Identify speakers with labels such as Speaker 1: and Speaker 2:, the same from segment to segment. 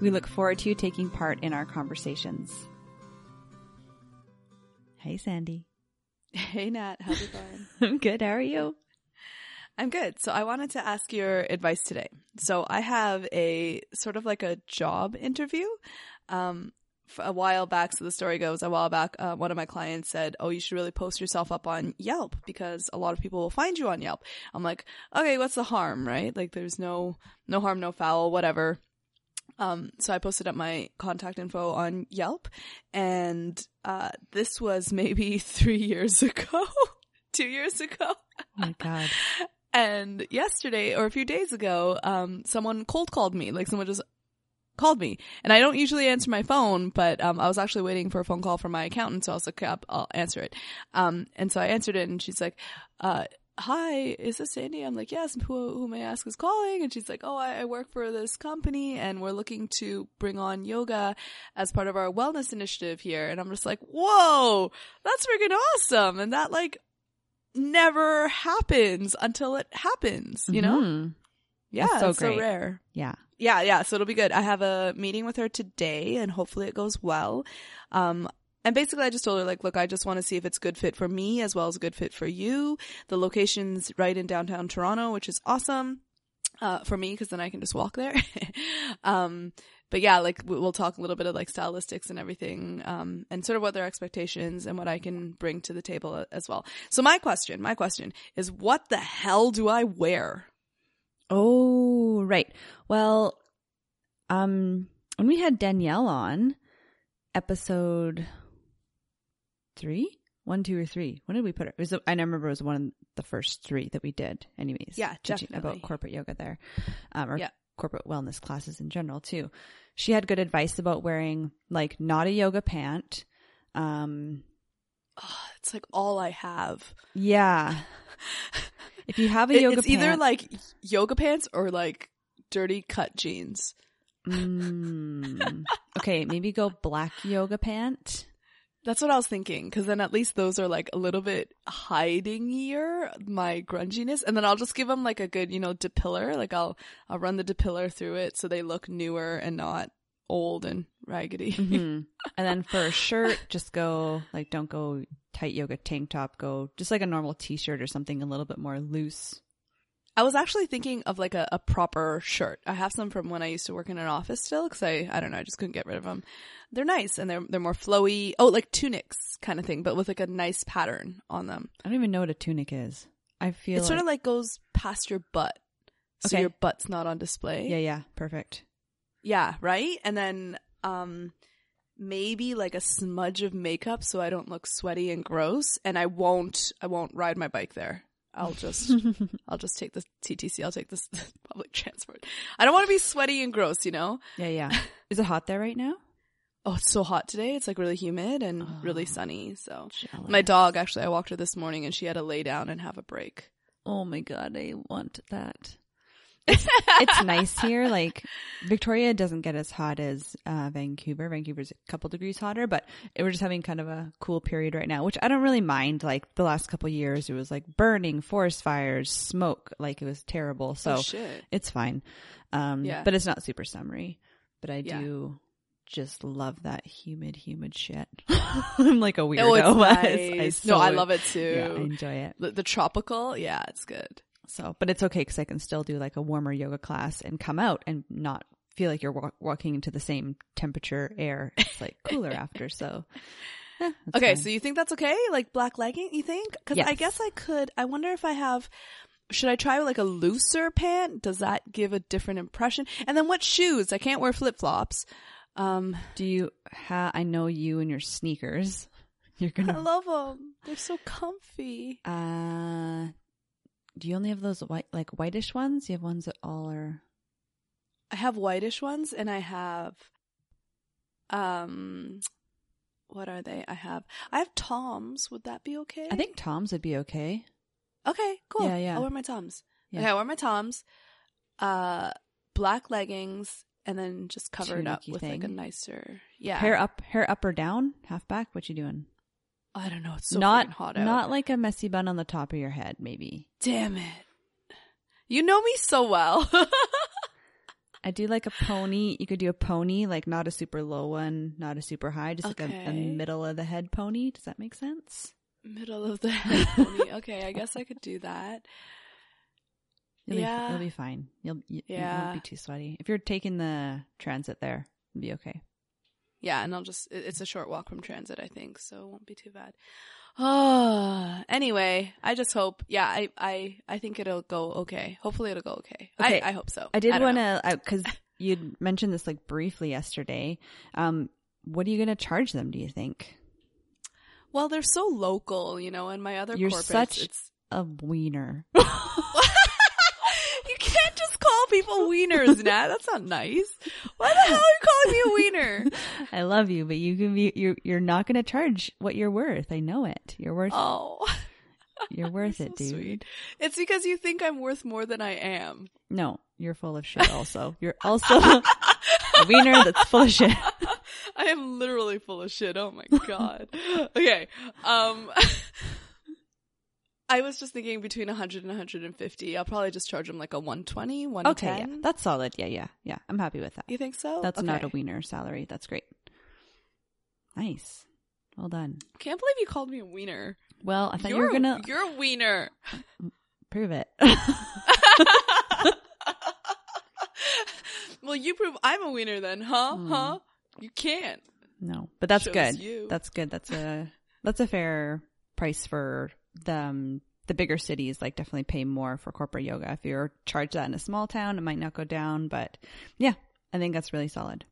Speaker 1: We look forward to you taking part in our conversations. Hey, Sandy.
Speaker 2: Hey, Nat. How's it going?
Speaker 1: I'm good. How are you?
Speaker 2: I'm good. So I wanted to ask your advice today. So I have a sort of like a job interview. Um, a while back, so the story goes, a while back, uh, one of my clients said, "Oh, you should really post yourself up on Yelp because a lot of people will find you on Yelp." I'm like, "Okay, what's the harm, right? Like, there's no no harm, no foul, whatever." Um, so I posted up my contact info on Yelp, and uh, this was maybe three years ago, two years ago.
Speaker 1: Oh my god!
Speaker 2: And yesterday or a few days ago, um, someone cold called me. Like someone just called me. And I don't usually answer my phone, but um, I was actually waiting for a phone call from my accountant, so I was like, I'll answer it. Um, and so I answered it, and she's like, uh, hi, is this Sandy? I'm like, yes, who, who may I ask is calling? And she's like, oh, I, I, work for this company and we're looking to bring on yoga as part of our wellness initiative here. And I'm just like, whoa, that's freaking awesome. And that like never happens until it happens, you know?
Speaker 1: Mm-hmm.
Speaker 2: Yeah,
Speaker 1: That's so
Speaker 2: it's so rare.
Speaker 1: Yeah.
Speaker 2: Yeah, yeah. So it'll be good. I have a meeting with her today and hopefully it goes well. Um, and basically I just told her like, look, I just want to see if it's a good fit for me as well as a good fit for you. The location's right in downtown Toronto, which is awesome. Uh, for me, cause then I can just walk there. um, but yeah, like we- we'll talk a little bit of like stylistics and everything, um, and sort of what their expectations and what I can bring to the table as well. So my question, my question is what the hell do I wear?
Speaker 1: Oh, right. Well, um, when we had Danielle on episode three, one, two, or three, when did we put it? It was, I remember it was one of the first three that we did anyways.
Speaker 2: Yeah, definitely.
Speaker 1: About corporate yoga there. Um, or
Speaker 2: Yeah.
Speaker 1: corporate wellness classes in general too. She had good advice about wearing like not a yoga pant. Um,
Speaker 2: Oh, it's like all I have.
Speaker 1: yeah. If you have a
Speaker 2: It-
Speaker 1: yoga
Speaker 2: it's either like yoga pants or like dirty cut jeans.
Speaker 1: Mm. okay, maybe go black yoga pant.
Speaker 2: That's what I was thinking, because then at least those are like a little bit hiding here my grunginess, and then I'll just give them like a good, you know, depiller. Like I'll I'll run the depiller through it so they look newer and not old and raggedy.
Speaker 1: Mhm. And then for a shirt, just go like don't go tight yoga tank top. Go just like a normal t-shirt or something a little bit more loose.
Speaker 2: I was actually thinking of like a, a proper shirt. I have some from when I used to work in an office still, because I I don't know, I just couldn't get rid of them. They're nice and they're they're more flowy. Oh, like tunics kind of thing, but with like a nice pattern on them.
Speaker 1: I don't even know what a tunic is. I feel
Speaker 2: It sort of like goes past your butt. So
Speaker 1: Okay.
Speaker 2: your butt's not on display.
Speaker 1: yeah, yeah, perfect.
Speaker 2: Yeah, right? And then um maybe like a smudge of makeup so I don't look sweaty and gross and I won't I won't ride my bike there. I'll just I'll just take the TTC. I'll take this public transport. I don't want to be sweaty and gross, you know?
Speaker 1: Yeah, yeah. Is it hot there right now?
Speaker 2: Oh, it's so hot today. It's like really humid and
Speaker 1: Oh.
Speaker 2: really sunny. So
Speaker 1: Jealous.
Speaker 2: my dog actually I walked her this morning and she had to lay down and have a break.
Speaker 1: Oh my god, I want that. It's, it's nice here. Like Victoria doesn't get as hot as uh, Vancouver. Vancouver's a couple degrees hotter, but we're just having kind of a cool period right now, which I don't really mind. Like the last couple years, it was like burning, forest fires, smoke. Like it was terrible. So
Speaker 2: oh
Speaker 1: it's fine. Um,
Speaker 2: Yeah.
Speaker 1: but it's not super summery. But I
Speaker 2: Yeah.
Speaker 1: do just love that humid, humid shit. I'm like a weirdo.
Speaker 2: Oh, it's
Speaker 1: but
Speaker 2: nice. no, I love it too.
Speaker 1: Yeah, I enjoy it.
Speaker 2: the, the tropical, yeah, it's good.
Speaker 1: So, but it's okay because I can still do like a warmer yoga class and come out and not feel like you're wa- walking into the same temperature air. It's like cooler after. So, it's
Speaker 2: Okay,
Speaker 1: fine.
Speaker 2: so you think that's okay? Like black legging, you think? Because I guess I could. I wonder if I have. Should I try like a looser pant? Does that give a different impression? And then what shoes? I can't wear flip flops. Um,
Speaker 1: do you ha I know you and your sneakers. You're gonna.
Speaker 2: I love them. They're so comfy.
Speaker 1: Uh, do you only have those white, like whitish ones? You have ones that all are.
Speaker 2: I have whitish ones and I have um what are they? I have I have Toms. Would that be okay?
Speaker 1: I think Toms would be okay.
Speaker 2: Okay, cool.
Speaker 1: Yeah, yeah.
Speaker 2: I'll wear my Toms.
Speaker 1: Yeah.
Speaker 2: Okay, I'll wear my Toms. Uh black leggings and then just covered it up with like a nicer Yeah.
Speaker 1: Hair up, hair up or down, half back. What you doing?
Speaker 2: I don't know, it's so
Speaker 1: not
Speaker 2: hot out.
Speaker 1: not like a messy bun on the top of your head, maybe.
Speaker 2: Damn it. You know me so well.
Speaker 1: I do like a pony. You could do a pony, like not a super low one, not a super high, just like a, a middle of the head pony. Does that make sense?
Speaker 2: Middle of the head pony. Okay, I guess I could do that.
Speaker 1: You'll
Speaker 2: Yeah.
Speaker 1: be, you'll be fine. You'll you, you
Speaker 2: Yeah.
Speaker 1: won't be too sweaty. If you're taking the transit there, it'll be okay.
Speaker 2: Yeah, and I'll just, it's a short walk from transit, I think, so it won't be too bad. Oh, anyway, I just hope. Yeah, I I I think it'll go okay. Hopefully, it'll go okay.
Speaker 1: Okay.
Speaker 2: I I hope so.
Speaker 1: I did want to because you'd mentioned this like briefly yesterday. Um, what are you going to charge them? Do you think
Speaker 2: Well, they're so local, you know, and my other
Speaker 1: You're
Speaker 2: corporates,
Speaker 1: such-
Speaker 2: it's
Speaker 1: a wiener?
Speaker 2: you can't just call people wieners, Nat. That's not nice. Why the hell are you calling me a wiener?
Speaker 1: I love you, but you can be you're you're not going to charge what you're worth. I know it. You're worth
Speaker 2: Oh,
Speaker 1: you're worth
Speaker 2: so
Speaker 1: it, dude.
Speaker 2: sweet. It's because you think I'm worth more than I am.
Speaker 1: No, you're full of shit. Also, you're also a wiener that's full of shit.
Speaker 2: I am literally full of shit. Oh my god. okay. Um I was just thinking between 100 and 150. I'll probably just charge them like a 120, 110.
Speaker 1: Okay, yeah, that's solid. Yeah, yeah, yeah. I'm happy with that.
Speaker 2: you think so?
Speaker 1: That's not a wiener salary. That's great. Nice. Well done.
Speaker 2: Can't believe you called me a wiener.
Speaker 1: Well, I thought you
Speaker 2: you're
Speaker 1: were gonna
Speaker 2: you're a wiener.
Speaker 1: prove it.
Speaker 2: well, you prove I'm a wiener then, huh?
Speaker 1: Hmm.
Speaker 2: Huh? You can't.
Speaker 1: no, but that's
Speaker 2: Shows
Speaker 1: good.
Speaker 2: you.
Speaker 1: That's good. That's a that's a fair price for the um, the bigger cities. Like definitely pay more for corporate yoga. If you're charged that in a small town, it might not go down. But yeah, I think that's really solid.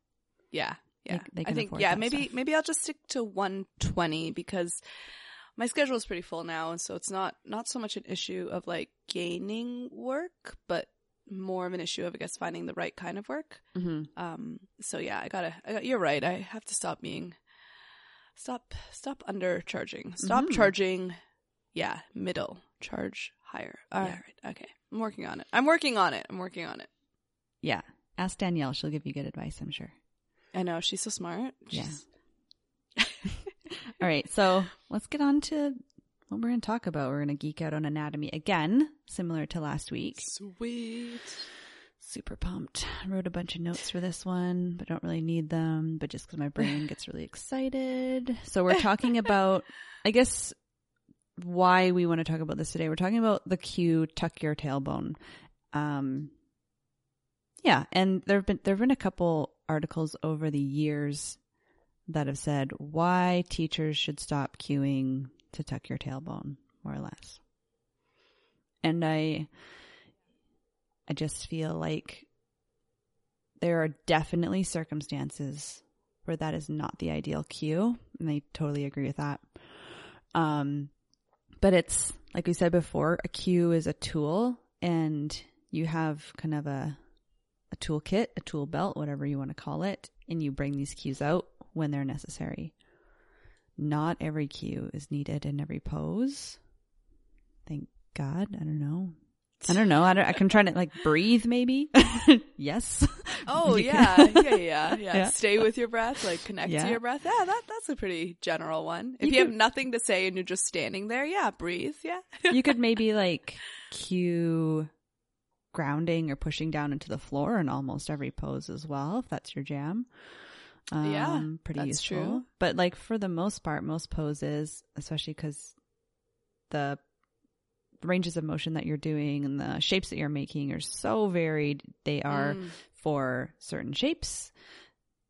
Speaker 2: Yeah. Yeah.
Speaker 1: they
Speaker 2: I think yeah, maybe
Speaker 1: stuff.
Speaker 2: maybe I'll just stick to 120 because my schedule is pretty full now and so it's not not so much an issue of like gaining work, but more of an issue of I guess finding the right kind of work.
Speaker 1: Mm-hmm.
Speaker 2: Um so yeah, I got to I got, you're right. I have to stop being stop stop undercharging. Stop
Speaker 1: Mhm.
Speaker 2: charging yeah, middle. Charge higher. All
Speaker 1: Yeah.
Speaker 2: right. Okay. I'm working on it. I'm working on it. I'm working on it.
Speaker 1: Yeah. Ask Danielle. She'll give you good advice. I'm sure.
Speaker 2: I know she's so smart.
Speaker 1: Yeah. All right, so let's get on to what we're going to talk about. We're going to geek out on anatomy again, similar to last week.
Speaker 2: Sweet.
Speaker 1: Super pumped. I wrote a bunch of notes for this one, but don't really need them, but just because my brain gets really excited. So we're talking about, I guess, why we want to talk about this today. We're talking about the cue tuck your tailbone. Um, yeah, and there've been there've been a couple articles over the years that have said why teachers should stop cueing to tuck your tailbone, more or less. And I I just feel like there are definitely circumstances where that is not the ideal cue, and I totally agree with that. Um, but it's like we said before, a cue is a tool, and you have kind of a a toolkit, a tool belt, whatever you want to call it, and you bring these cues out when they're necessary. Not every cue is needed in every pose. Thank God. I don't know. I don't know. I, don't, I can try to like breathe, maybe. yes.
Speaker 2: Oh yeah, yeah, yeah, yeah,
Speaker 1: Yeah.
Speaker 2: Stay with your breath, like connect
Speaker 1: Yeah.
Speaker 2: to your breath. Yeah, that that's a pretty general one. If
Speaker 1: You
Speaker 2: you, have nothing to say and you're just standing there, yeah, breathe. Yeah.
Speaker 1: you could maybe like cue grounding or pushing down into the floor in almost every pose as well, if that's your jam. Um,
Speaker 2: Yeah,
Speaker 1: pretty
Speaker 2: that's
Speaker 1: useful.
Speaker 2: true.
Speaker 1: But like for the most part, most poses, especially because the ranges of motion that you're doing and the shapes that you're making are so varied, they are
Speaker 2: Mm.
Speaker 1: for certain shapes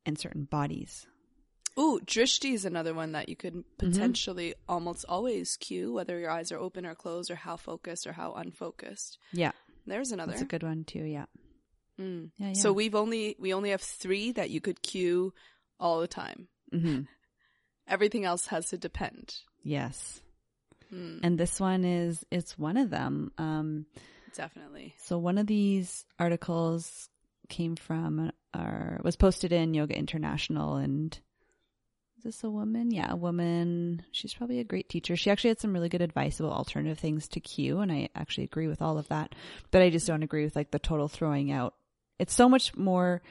Speaker 1: and certain bodies.
Speaker 2: Ooh, drishti is another one that you could
Speaker 1: Mm-hmm.
Speaker 2: potentially almost always cue, whether your eyes are open or closed, or how focused or how unfocused.
Speaker 1: Yeah,
Speaker 2: There's another.
Speaker 1: that's a good one too. Yeah.
Speaker 2: Mm.
Speaker 1: Yeah, yeah.
Speaker 2: So we've only we only have three that you could cue all the time.
Speaker 1: hmm
Speaker 2: Everything else has to depend.
Speaker 1: Yes.
Speaker 2: Mm,
Speaker 1: And this one is, it's one of them. Um,
Speaker 2: definitely.
Speaker 1: So one of these articles came from or was posted in Yoga International and is this a woman? Yeah, a woman. She's probably a great teacher. She actually had some really good advice about alternative things to cue, and I actually agree with all of that. But I just don't agree with like the total throwing out. It's so much more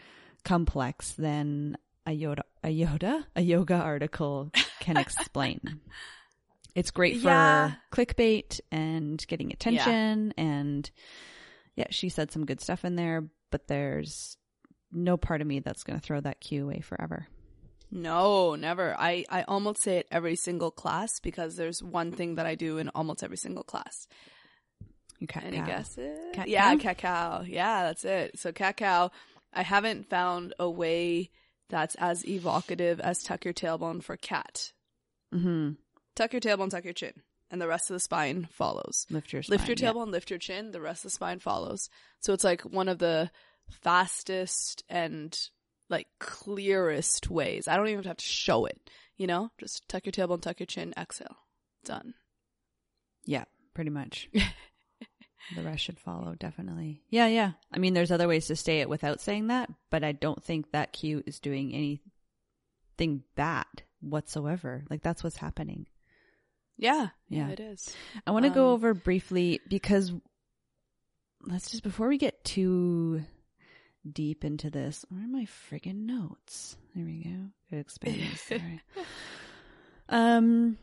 Speaker 1: complex than a Yoda, a Yoda, a yoga article can explain. It's great for
Speaker 2: Yeah.
Speaker 1: clickbait and getting attention, and yeah, she said some good stuff in there. But there's no part of me that's going to throw that cue away forever.
Speaker 2: No, never. I, I almost say it every single class because there's one thing that I do in almost every single class.
Speaker 1: You cat
Speaker 2: Any
Speaker 1: cow.
Speaker 2: guesses?
Speaker 1: Cat
Speaker 2: yeah,
Speaker 1: cow?
Speaker 2: cat cow. Yeah, that's it. So cat cow, I haven't found a way that's as evocative as tuck your tailbone for cat.
Speaker 1: Mm-hmm.
Speaker 2: Tuck your tailbone, tuck your chin, and the rest of the spine follows.
Speaker 1: Lift your
Speaker 2: lift your
Speaker 1: spine, yeah.
Speaker 2: tailbone, lift your chin, the rest of the spine follows. So it's like one of the fastest and like clearest ways. I don't even have to show it, you know? Just tuck your tailbone, tuck your chin, exhale. Done.
Speaker 1: Yeah, pretty much. the rest should follow, definitely. Yeah, yeah. I mean, there's other ways to say it without saying that, but I don't think that cue is doing anything bad whatsoever. Like, that's what's happening.
Speaker 2: Yeah.
Speaker 1: Yeah.
Speaker 2: it is.
Speaker 1: I want to go
Speaker 2: Um,
Speaker 1: over briefly because let's just, before we get too deep into this, where are my friggin' notes? There we go. Could expand. Sorry. Um,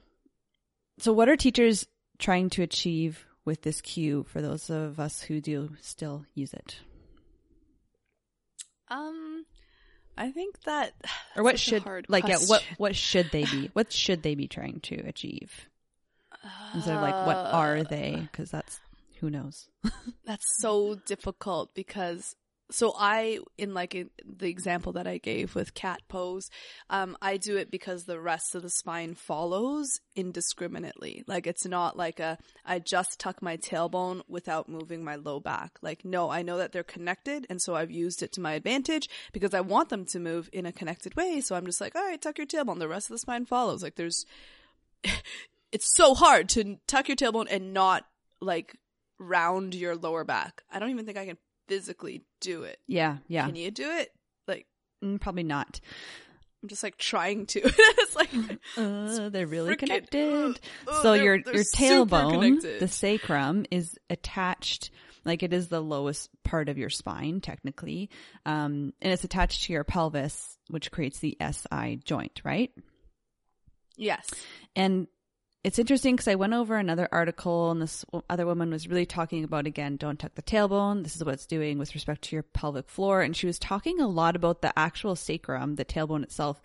Speaker 1: so what are teachers trying to achieve with this cue for those of us who do still use it?
Speaker 2: Um, I think that.
Speaker 1: Or what
Speaker 2: that's such a
Speaker 1: should, like, yeah, what, what should they be? What should they be trying to achieve? Instead of like, what are
Speaker 2: Uh,
Speaker 1: they? Because that's, who knows?
Speaker 2: That's so difficult because so I in like in the example that I gave with cat pose, um, I do it because the rest of the spine follows indiscriminately. Like it's not like a I just tuck my tailbone without moving my low back. Like no, I know that they're connected, and so I've used it to my advantage because I want them to move in a connected way. So I'm just like, all right, tuck your tailbone. The rest of the spine follows. Like there's, it's so hard to tuck your tailbone and not like round your lower back. I don't even think I can physically do it.
Speaker 1: Yeah, yeah.
Speaker 2: Can you do it? Like
Speaker 1: Mm, probably not.
Speaker 2: I'm just like trying to. it's like
Speaker 1: Uh, they're really
Speaker 2: frickin-
Speaker 1: connected.
Speaker 2: uh, uh,
Speaker 1: so
Speaker 2: they're-
Speaker 1: your
Speaker 2: they're
Speaker 1: your tailbone, the sacrum, is attached. Like it is the lowest part of your spine, technically, um, and it's attached to your pelvis, which creates the SI joint, right?
Speaker 2: yes.
Speaker 1: And it's interesting because I went over another article, and this other woman was really talking about again, don't tuck the tailbone. This is what it's doing with respect to your pelvic floor, and she was talking a lot about the actual sacrum, the tailbone itself,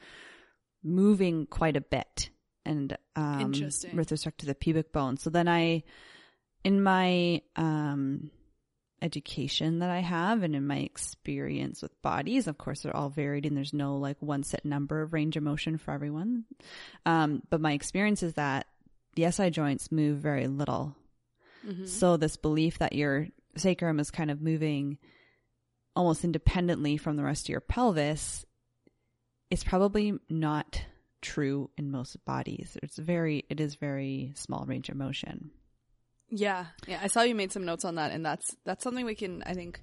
Speaker 1: moving quite a bit, and um, with respect to the pubic bone. So then I, in my um, education that I have, and in my experience with bodies, of course, they're all varied, and there's no like one set number of range of motion for everyone. Um, but my experience is that the SI joints move very little.
Speaker 2: Mhm.
Speaker 1: So this belief that your sacrum is kind of moving almost independently from the rest of your pelvis is probably not true in most bodies. It's very, it is very small range of motion.
Speaker 2: Yeah. Yeah. I saw you made some notes on that, and that's that's something we can I think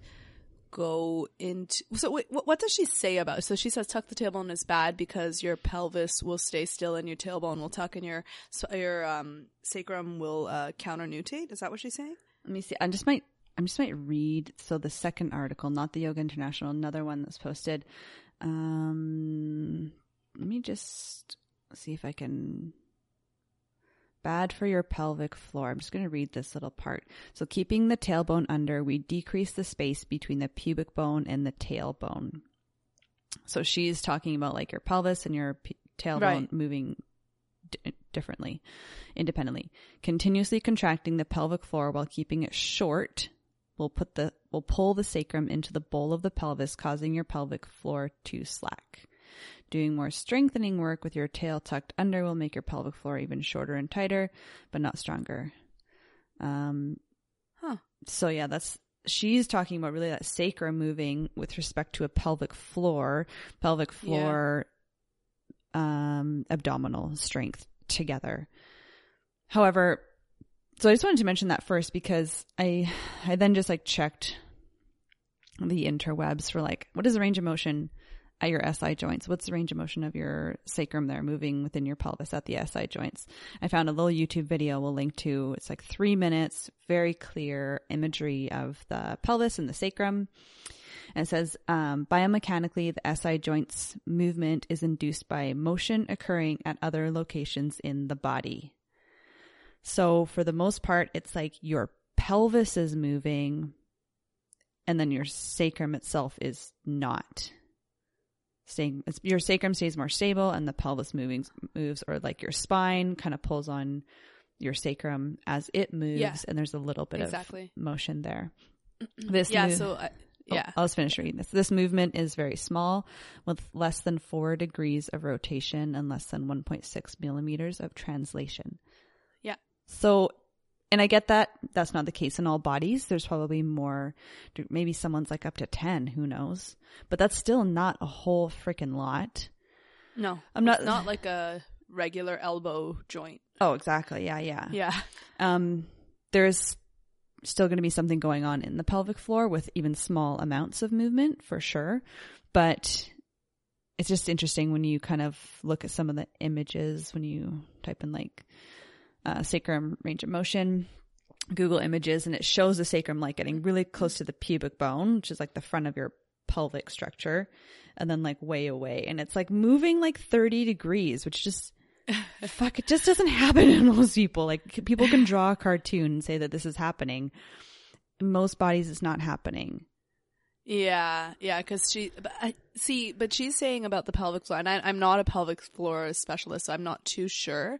Speaker 2: go into. So wait, what, does she say about? it? So she says tuck the tailbone is bad because your pelvis will stay still and your tailbone will tuck, and your your um, sacrum will uh, counter. Is that what she's saying?
Speaker 1: Let me see. I just might, I just might read. So the second article, not the Yoga International, another one that's posted. Um, let me just see if I can. Bad for your pelvic floor. I'm just going to read this little part. So, keeping the tailbone under, we decrease the space between the pubic bone and the tailbone. So, she's talking about like your pelvis and your p- tailbone
Speaker 2: Right.
Speaker 1: moving d- differently, independently. Continuously contracting the pelvic floor while keeping it short will put the will pull the sacrum into the bowl of the pelvis, causing your pelvic floor to slack. Doing more strengthening work with your tail tucked under will make your pelvic floor even shorter and tighter, but not stronger. Um,
Speaker 2: Huh.
Speaker 1: so yeah, that's she's talking about really that sacrum moving with respect to a pelvic floor, pelvic
Speaker 2: Yeah.
Speaker 1: floor, um, abdominal strength together. However, so I just wanted to mention that first because I I then just like checked the interwebs for like what is the range of motion at your SI joints? What's the range of motion of your sacrum there moving within your pelvis at the SI joints? I found a little YouTube video we'll link to. It's like three minutes, very clear imagery of the pelvis and the sacrum. And it says, um, biomechanically, the SI joints movement is induced by motion occurring at other locations in the body. So for the most part, it's like your pelvis is moving and then your sacrum itself is not staying your sacrum stays more stable and the pelvis moving moves or like your spine kind of pulls on your sacrum as it moves
Speaker 2: Yeah.
Speaker 1: and there's a little bit
Speaker 2: Exactly.
Speaker 1: of motion there this
Speaker 2: yeah.
Speaker 1: move-
Speaker 2: So I,
Speaker 1: Oh,
Speaker 2: yeah.
Speaker 1: I'll just finish reading this. This movement is very small, with less than four degrees of rotation and less than 1.6 millimeters of translation.
Speaker 2: Yeah.
Speaker 1: So, and I get that that's not the case in all bodies. There's probably more, maybe someone's like up to 10, who knows? But that's still not a whole freaking lot.
Speaker 2: No,
Speaker 1: I'm not-
Speaker 2: It's not like a regular elbow joint.
Speaker 1: Oh, exactly. Yeah, yeah.
Speaker 2: Yeah.
Speaker 1: Um, there's still going to be something going on in the pelvic floor with even small amounts of movement for sure. But it's just interesting when you kind of look at some of the images when you type in like uh, sacrum range of motion, Google images, and it shows the sacrum like getting really close to the pubic bone, which is like the front of your pelvic structure, and then like way away. And it's like moving like 30 degrees, which just fuck it just doesn't happen in most people like people can draw a cartoon and say that this is happening in most bodies it's not happening
Speaker 2: Yeah, yeah, because she, but I, see, but she's saying about the pelvic floor, and I, I'm not a pelvic floor specialist, so I'm not too sure.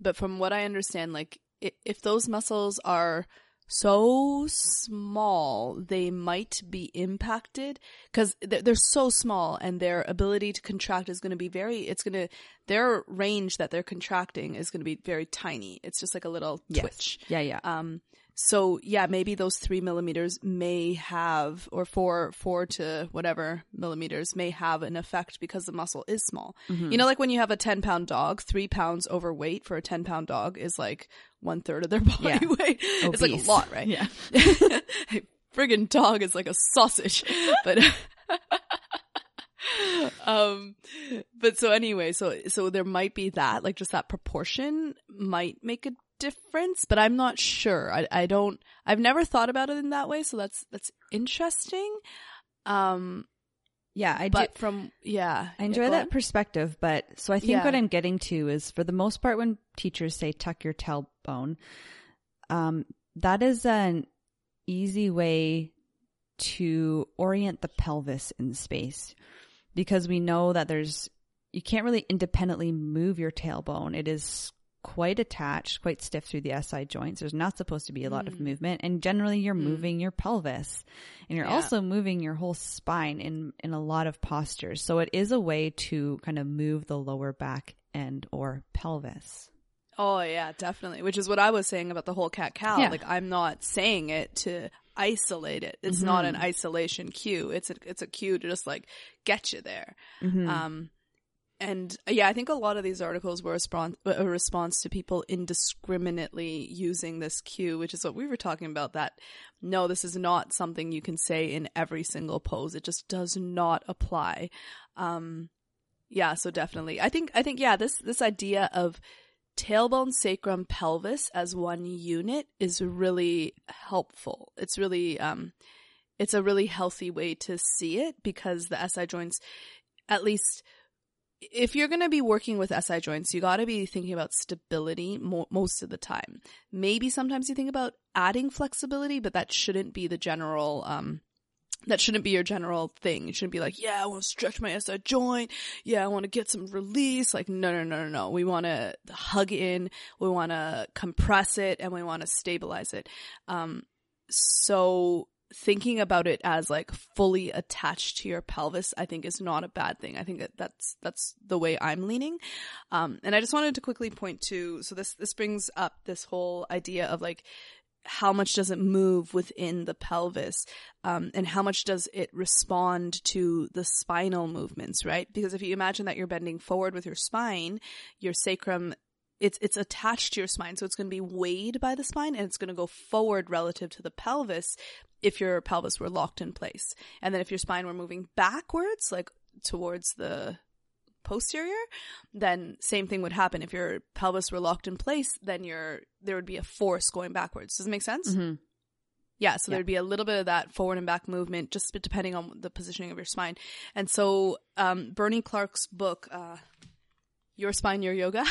Speaker 2: But from what I understand, like, if those muscles are so small, they might be impacted because they're, so small and their ability to contract is going to be very, it's going to, their range that they're contracting is going to be very tiny. It's just like a little
Speaker 1: Yes.
Speaker 2: twitch.
Speaker 1: yeah yeah
Speaker 2: Um, so yeah, maybe those three millimeters may have, or four, four to whatever millimeters may have an effect because the muscle is small.
Speaker 1: Mm-hmm.
Speaker 2: You know, like when you have a 10 pound dog, three pounds overweight for a 10 pound dog is like one third of their body
Speaker 1: Yeah.
Speaker 2: weight. It's like a lot, right?
Speaker 1: yeah
Speaker 2: a friggin' dog is like a sausage. But um but so anyway, so so there might be that, like just that proportion might make a difference, but I'm not sure. I I don't I've never thought about it in that way, so that's that's interesting. Um
Speaker 1: yeah i do
Speaker 2: from yeah.
Speaker 1: I enjoy
Speaker 2: yeah,
Speaker 1: that
Speaker 2: on.
Speaker 1: perspective, but so I think
Speaker 2: Yeah.
Speaker 1: what I'm getting to is for the most part when teachers say tuck your tailbone, um, that is an easy way to orient the pelvis in space because we know that there's you can't really independently move your tailbone. It is quite attached, quite stiff through the SI joints. There's not supposed to be a lot of
Speaker 2: Mm.
Speaker 1: movement and generally you're
Speaker 2: Mm.
Speaker 1: moving your pelvis and you're
Speaker 2: Yeah.
Speaker 1: also moving your whole spine in in a lot of postures. So it is a way to kind of move the lower back end or pelvis.
Speaker 2: Oh yeah, definitely. Which is what I was saying about the whole cat cow.
Speaker 1: Yeah.
Speaker 2: Like I'm not saying it to isolate it. It's not
Speaker 1: Mm-hmm.
Speaker 2: an isolation cue. It's a it's a cue to just like get you there.
Speaker 1: Mhm.
Speaker 2: Um, and uh, yeah, I think a lot of these articles were a, spron- a response to people indiscriminately using this cue, which is what we were talking about. That no, this is not something you can say in every single pose. It just does not apply. Um, yeah, so definitely, I think I think yeah, this this idea of tailbone, sacrum, pelvis as one unit is really helpful. It's really um, it's a really healthy way to see it because the SI joints, at least if you're going to be working with SI joints, you got to be thinking about stability mo- most of the time. Maybe sometimes you think about adding flexibility, but that shouldn't be the general, um, that shouldn't be your general thing. It shouldn't be like, yeah, I want to stretch my SI joint. Yeah, I want to get some release. Like, no, no, no, no, no. We want to hug in. We want to compress it and we want to stabilize it. Um, so thinking about it as like fully attached to your pelvis, I think is not a bad thing. I think that that's, that's the way I'm leaning. Um, and I just wanted to quickly point to, so this, this brings up this whole idea of like, how much does it move within the pelvis um, and how much does it respond to the spinal movements right because if you imagine that you're bending forward with your spine your sacrum it's it's attached to your spine, so it's going to be weighed by the spine, and it's going to go forward relative to the pelvis if your pelvis were locked in place, and then if your spine were moving backwards, like towards the posterior, then same thing would happen. If your pelvis were locked in place, then your there would be a force going backwards. Does it make sense?
Speaker 1: Mm-hmm.
Speaker 2: Yeah, so
Speaker 1: Yeah.
Speaker 2: there'd be a little bit of that forward and back movement, just depending on the positioning of your spine. And so, um, Bernie Clark's book, uh, Your Spine, Your Yoga,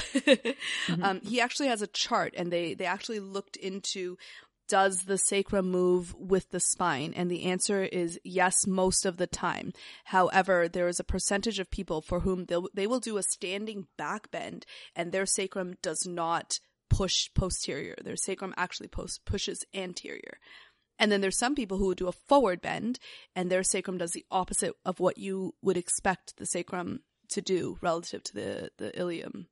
Speaker 2: um, he actually has a chart, and they they actually looked into does the sacrum move with the spine? And the answer is yes, most of the time. However, there is a percentage of people for whom they will do a standing back bend, and their sacrum does not push posterior. Their sacrum actually post, pushes anterior. And then there's some people who would do a forward bend and their sacrum does the opposite of what you would expect the sacrum to do relative to the, the ilium.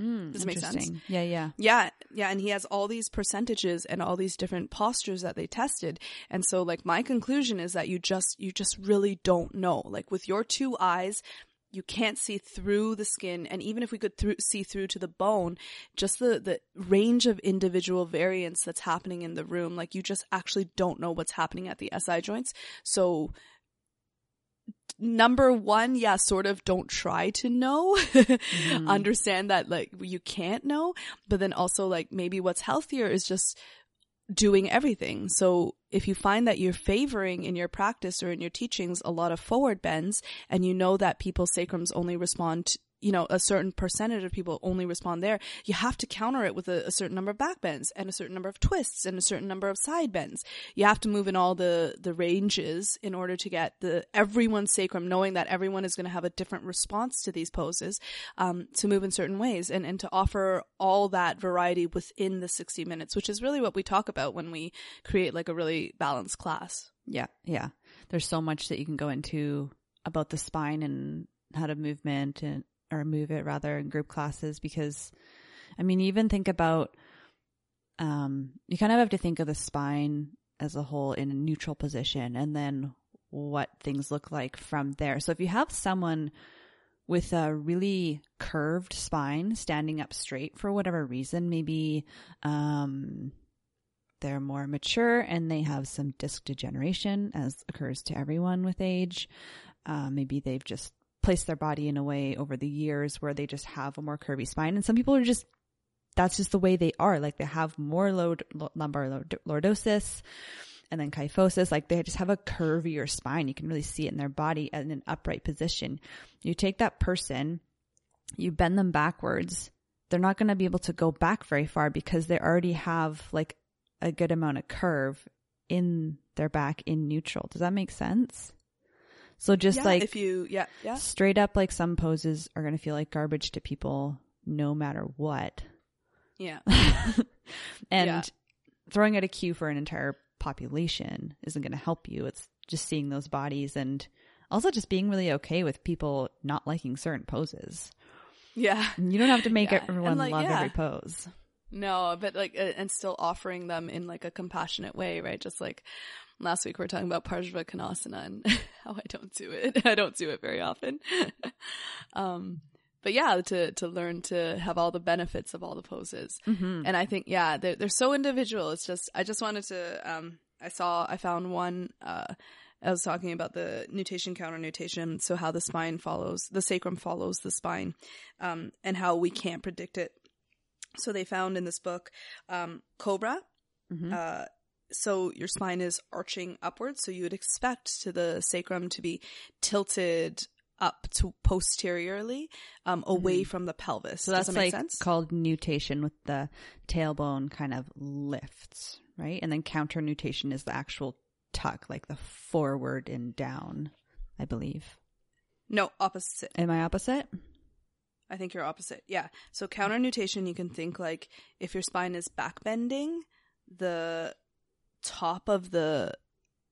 Speaker 1: Mm,
Speaker 2: Does it make sense?
Speaker 1: Yeah, yeah.
Speaker 2: Yeah, yeah, and he has all these percentages and all these different postures that they tested. And so like my conclusion is that you just you just really don't know. Like with your two eyes, you can't see through the skin and even if we could through, see through to the bone, just the the range of individual variance that's happening in the room, like you just actually don't know what's happening at the SI joints. So number one, yeah, sort of don't try to know.
Speaker 1: Mm-hmm.
Speaker 2: Understand that like you can't know, but then also like maybe what's healthier is just doing everything. So if you find that you're favoring in your practice or in your teachings a lot of forward bends and you know that people's sacrums only respond you know, a certain percentage of people only respond there, you have to counter it with a, a certain number of back bends and a certain number of twists and a certain number of side bends. You have to move in all the, the ranges in order to get the everyone's sacrum, knowing that everyone is going to have a different response to these poses, um, to move in certain ways and, and to offer all that variety within the 60 minutes, which is really what we talk about when we create like a really balanced class.
Speaker 1: Yeah, yeah. There's so much that you can go into about the spine and how to movement and or move it rather in group classes because I mean even think about um you kind of have to think of the spine as a whole in a neutral position and then what things look like from there. So if you have someone with a really curved spine standing up straight for whatever reason, maybe um they're more mature and they have some disc degeneration, as occurs to everyone with age. Uh, maybe they've just placed their body in a way over the years where they just have a more curvy spine. And some people are just, that's just the way they are. Like they have more low, lumbar lordosis and then kyphosis. Like they just have a curvier spine. You can really see it in their body in an upright position. You take that person, you bend them backwards. They're not going to be able to go back very far because they already have like a good amount of curve in their back in neutral. Does that make sense? So just
Speaker 2: Yeah,
Speaker 1: like
Speaker 2: if you, yeah, yeah.
Speaker 1: straight up, like some poses are going to feel like garbage to people no matter what.
Speaker 2: Yeah.
Speaker 1: and
Speaker 2: Yeah.
Speaker 1: throwing out a cue for an entire population isn't going to help you. It's just seeing those bodies and also just being really okay with people not liking certain poses.
Speaker 2: Yeah.
Speaker 1: You don't have to make
Speaker 2: Yeah,
Speaker 1: everyone
Speaker 2: like,
Speaker 1: love every pose.
Speaker 2: No, but like, uh, and still offering them in like a compassionate way, right? Just like last week we were talking about Parshva Konasana and how I don't do it. I don't do it very often. um, but yeah, to, to learn to have all the benefits of all the poses.
Speaker 1: Mm-hmm.
Speaker 2: And I think, yeah, they're, they're so individual. It's just, I just wanted to, um, I saw, I found one, uh, I was talking about the nutation counter nutation. So how the spine follows, the sacrum follows the spine, um, and how we can't predict it. So they found in this book, um, cobra,
Speaker 1: Mhm.
Speaker 2: uh, so your spine is arching upwards. So you would expect to the sacrum to be tilted up to posteriorly, um, away from the pelvis.
Speaker 1: So that's
Speaker 2: that make
Speaker 1: like
Speaker 2: sense?
Speaker 1: called nutation with the tailbone kind of lifts, right? And then counter nutation is the actual tuck, like the forward and down, I believe.
Speaker 2: no, opposite.
Speaker 1: Am I opposite?
Speaker 2: I think you're opposite. Yeah. So counter nutation, you can think like if your spine is back bending, the top of the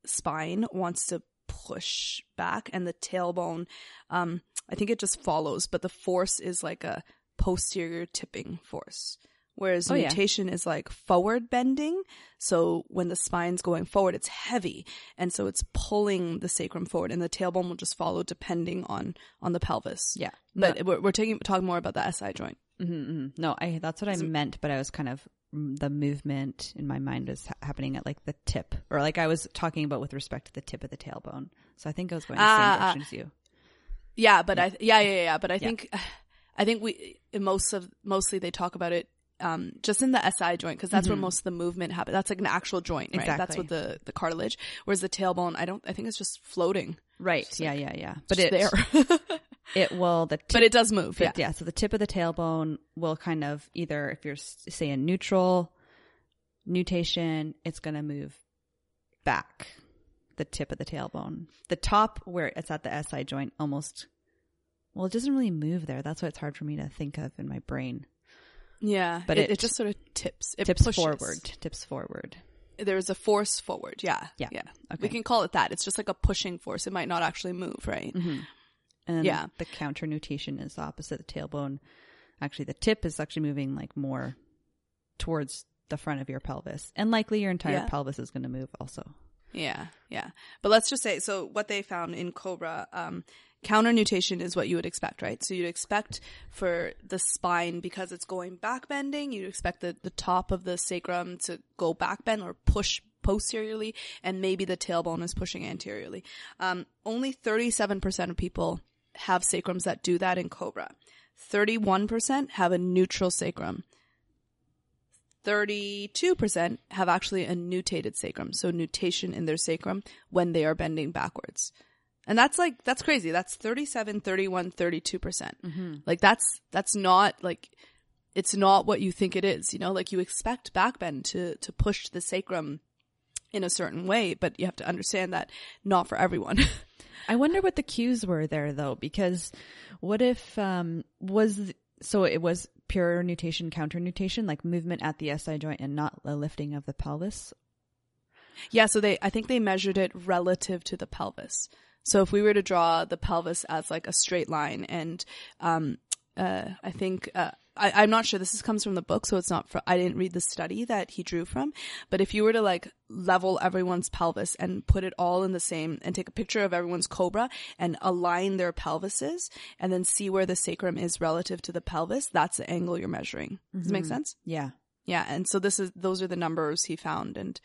Speaker 2: spine wants to push back and the tailbone, um, I think it just follows, but the force is like a posterior tipping force. Whereas
Speaker 1: Oh, yeah.
Speaker 2: is like forward bending. So when the spine's going forward, it's heavy. And so it's pulling the sacrum forward and the tailbone will just follow depending on, on the pelvis.
Speaker 1: Yeah.
Speaker 2: But we're, we're taking, talking more about the SI joint.
Speaker 1: Mm-hmm. No, I that's what I meant, but I was kind of mm, the movement in my mind was ha- happening at like the tip, or like I was talking about with respect to the tip of the tailbone. So I think I was going the
Speaker 2: Ah,
Speaker 1: same
Speaker 2: ah.
Speaker 1: direction as you.
Speaker 2: Yeah, but I yeah yeah yeah. But I
Speaker 1: Yeah.
Speaker 2: think I think we in most of mostly they talk about it um, just in the SI joint because that's where
Speaker 1: Mhm.
Speaker 2: most of the movement happens. That's like an actual joint, right? That's
Speaker 1: Exactly.
Speaker 2: what the the cartilage. Whereas the tailbone, I don't. I think it's just floating.
Speaker 1: Right.
Speaker 2: Just
Speaker 1: Yeah,
Speaker 2: like-
Speaker 1: yeah, yeah. But
Speaker 2: Just
Speaker 1: it
Speaker 2: there,
Speaker 1: it will the tip,
Speaker 2: but it does move. Yeah.
Speaker 1: Yeah, so the tip of the tailbone will kind of either, if you're say a neutral nutation, it's going to move back the tip of the tailbone. The top where it's at the SI joint almost, well, it doesn't really move there. That's why it's hard for me to think of in my brain.
Speaker 2: Yeah,
Speaker 1: But
Speaker 2: it,
Speaker 1: it
Speaker 2: it, just sort of tips. It
Speaker 1: tips
Speaker 2: pushes.
Speaker 1: forward, tips forward.
Speaker 2: There's a force forward. Yeah,
Speaker 1: Yeah.
Speaker 2: yeah.
Speaker 1: Okay.
Speaker 2: We can call it that. It's just like a pushing force. It might not actually move, right?
Speaker 1: hmm And
Speaker 2: Yeah.
Speaker 1: the counter nutation is opposite the tailbone. Actually, the tip is actually moving like more towards the front of your pelvis, and likely your entire
Speaker 2: Yeah.
Speaker 1: pelvis is going to move also.
Speaker 2: Yeah, yeah. But let's just say, so what they found in Cobra, um, counter nutation is what you would expect, right? So you'd expect for the spine, because it's going back bending, you'd expect the, the top of the sacrum to go back bend or push posteriorly, and maybe the tailbone is pushing anteriorly. Um, only 37% of people have sacrums that do that in Cobra. 31% have a neutral sacrum. 32% have actually a nutated sacrum, so nutation in their sacrum when they are bending backwards. And that's like that's crazy. That's 37, 31, 32%. percent Like that's that's not like it's not what you think it is, you know? Like you expect backbend to to push the sacrum in a certain way, but you have to understand that not for everyone.
Speaker 1: I wonder what the cues were there though, because what if um was so it was pure nutation, counter nutation, like movement at the SI joint and not a lifting of the pelvis.
Speaker 2: Yeah, so they I think they measured it relative to the pelvis. So if we were to draw the pelvis as like a straight line and um uh I think uh I, I'm not sure this is, comes from the book, so it's not for, I didn't read the study that he drew from, but if you were to like level everyone's pelvis and put it all in the same and take a picture of everyone's cobra and align their pelvises and then see where the sacrum is relative to the pelvis, that's the angle you're measuring. Does it make
Speaker 1: Mhm.
Speaker 2: sense?
Speaker 1: Yeah.
Speaker 2: Yeah, and so this is those are the numbers he found and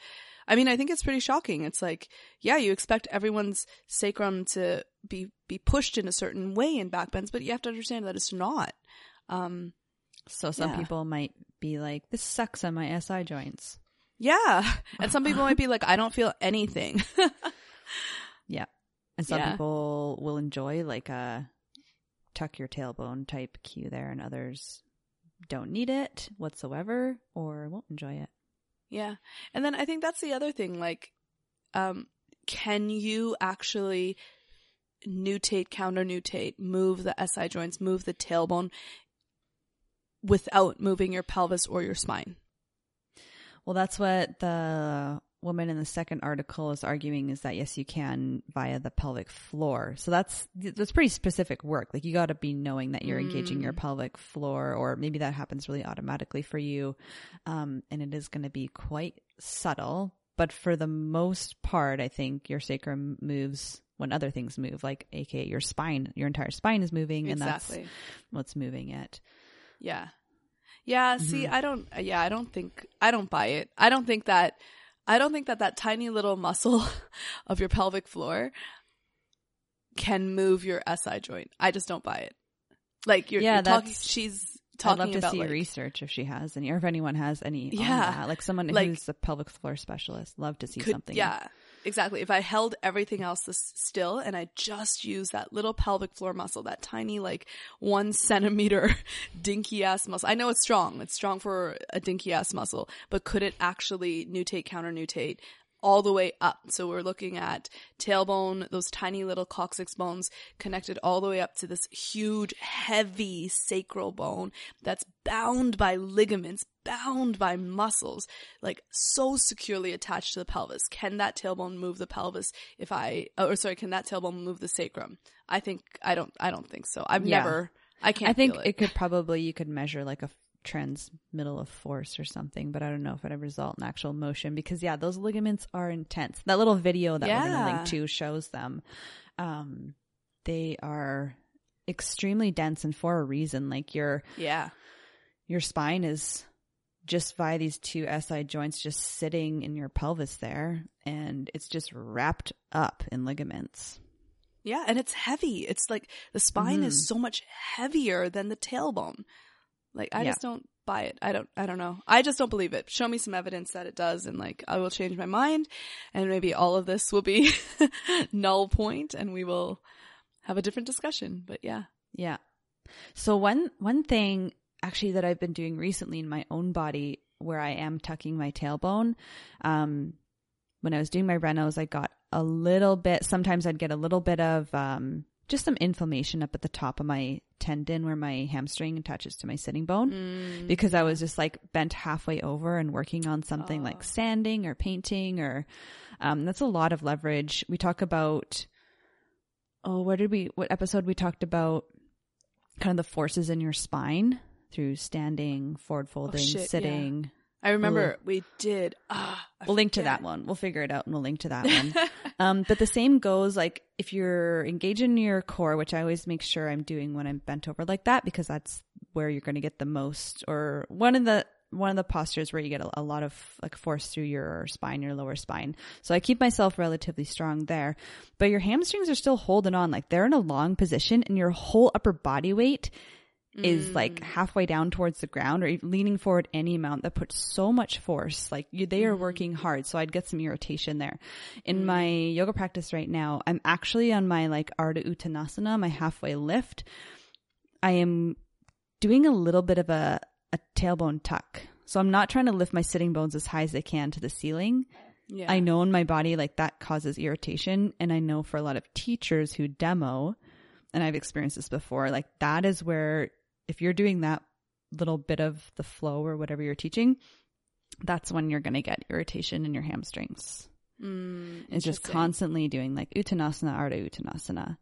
Speaker 2: I mean, I think it's pretty shocking. It's like, yeah, you expect everyone's sacrum to be be pushed in a certain way in backbends, but you have to understand that it's not. Um
Speaker 1: So some
Speaker 2: Yeah.
Speaker 1: people might be like, "This sucks on my SI joints."
Speaker 2: yeah, and some people might be like, I don't feel anything.
Speaker 1: Yeah, and some
Speaker 2: Yeah.
Speaker 1: people will enjoy like a tuck your tailbone type cue there, and others don't need it whatsoever or won't enjoy it.
Speaker 2: Yeah. And then I think that's the other thing. Like, um, can you actually nutate, counter nutate, move the SI joints, move the tailbone without moving your pelvis or your spine?
Speaker 1: Well, that's what the woman in the second article is arguing is that yes, you can via the pelvic floor. So that's that's pretty specific work. Like you got to be knowing that you're engaging your
Speaker 2: Mm.
Speaker 1: pelvic floor, or maybe that happens really automatically for you, um, and it is going to be quite subtle. But for the most part, I think your sacrum moves when other things move, like aka your spine. Your entire spine is moving, and that's what's moving it.
Speaker 2: Yeah. Yeah, see,
Speaker 1: Mhm.
Speaker 2: I don't yeah, I don't think I don't buy it. I don't think that I don't think that that tiny little muscle of your pelvic floor can move your SI joint. I just don't buy it. Like you're,
Speaker 1: Yeah,
Speaker 2: you're talking she's
Speaker 1: I'd
Speaker 2: talking
Speaker 1: love to
Speaker 2: about
Speaker 1: see
Speaker 2: like,
Speaker 1: research if she has any, or if anyone has any. on
Speaker 2: Yeah.
Speaker 1: that. like someone
Speaker 2: Like-
Speaker 1: who's a pelvic floor specialist. Love to see
Speaker 2: could,
Speaker 1: something.
Speaker 2: Yeah, exactly. If I held everything else still and I just used that little pelvic floor muscle, that tiny like one centimeter dinky ass muscle. I know it's strong. It's strong for a dinky ass muscle, but could it actually nutate, counter nutate? All the way up. So we're looking at tailbone, those tiny little coccyx bones connected all the way up to this huge, heavy sacral bone that's bound by ligaments, bound by muscles, like so securely attached to the pelvis. Can that tailbone move the pelvis if I, oh, or sorry, can that tailbone move the sacrum? I think, I don't, I don't think so. I've
Speaker 1: Yeah.
Speaker 2: never, I can't
Speaker 1: I think
Speaker 2: feel
Speaker 1: it. could probably you could measure like a transmittal of force or something, but I don't know if it would result in actual motion because yeah, those ligaments are intense. That little video that we're gonna link to shows them. Um, they are extremely dense and for a reason. Like you're
Speaker 2: Yeah.
Speaker 1: your spine is just via these two SI joints just sitting in your pelvis there and it's just wrapped up in ligaments.
Speaker 2: Yeah, and it's heavy. It's like the spine
Speaker 1: Mhm.
Speaker 2: is so much heavier than the tailbone. Like I
Speaker 1: Yeah.
Speaker 2: just don't buy it. I don't I don't know. I just don't believe it. Show me some evidence that it does and like I will change my mind and maybe all of this will be null point and we will have a different discussion. But yeah.
Speaker 1: Yeah. So one one thing actually that I've been doing recently in my own body where I am tucking my tailbone, um, when I was doing my renos, I got a little bit. Sometimes I'd get a little bit of um, just some inflammation up at the top of my tendon where my hamstring attaches to my sitting bone
Speaker 2: Mm.
Speaker 1: because I was just like bent halfway over and working on something
Speaker 2: Oh.
Speaker 1: like sanding or painting or um, that's a lot of leverage. We talk about oh, where did we what episode we talked about kind of the forces in your spine through standing, forward folding,
Speaker 2: Oh, shit, yeah. I remember we did ah I
Speaker 1: We'll link to that one. We'll figure it out and we'll link to that one. um, but the same goes like if you're engaging your core, which I always make sure I'm doing when I'm bent over like that because that's where you're going to get the most or one of the one of the postures where you get a, a lot of like force through your spine, your lower spine. So I keep myself relatively strong there, but your hamstrings are still holding on. Like they're in a long position and your whole upper body weight is
Speaker 2: Mm.
Speaker 1: like halfway down towards the ground or even leaning forward any amount that puts so much force. Like you, they are working hard. So I'd get some irritation there. In my yoga practice right now, I'm actually on my like Ardha Uttanasana, my halfway lift. I am doing a little bit of a, a tailbone tuck. So I'm not trying to lift my sitting bones as high as they can to the ceiling.
Speaker 2: yeah.
Speaker 1: I know in my body like that causes irritation and I know for a lot of teachers who demo and I've experienced this before like that is where if you're doing that little bit of the flow or whatever you're teaching that's when you're going to get irritation in your hamstrings.
Speaker 2: Mm,
Speaker 1: It's just constantly doing like uttanasana ardha uttanasana.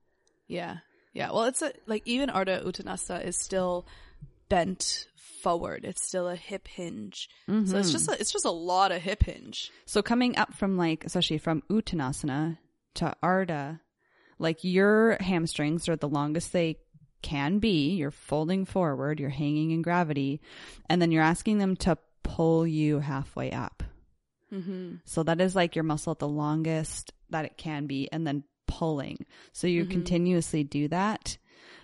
Speaker 2: Yeah. Yeah. Well, it's a, like even Ardha Uttanasana is still bent forward. It's still a hip hinge. So
Speaker 1: Mm-hmm.
Speaker 2: it's just a, it's just a lot of hip hinge.
Speaker 1: So coming up from like, especially from Uttanasana to Ardha, like your hamstrings are the longest they can be. You're folding forward, you're hanging in gravity, and then you're asking them to pull you halfway up.
Speaker 2: Mm-hmm.
Speaker 1: So that is like your muscle at the longest that it can be, and then pulling. So you
Speaker 2: Mhm.
Speaker 1: continuously do that.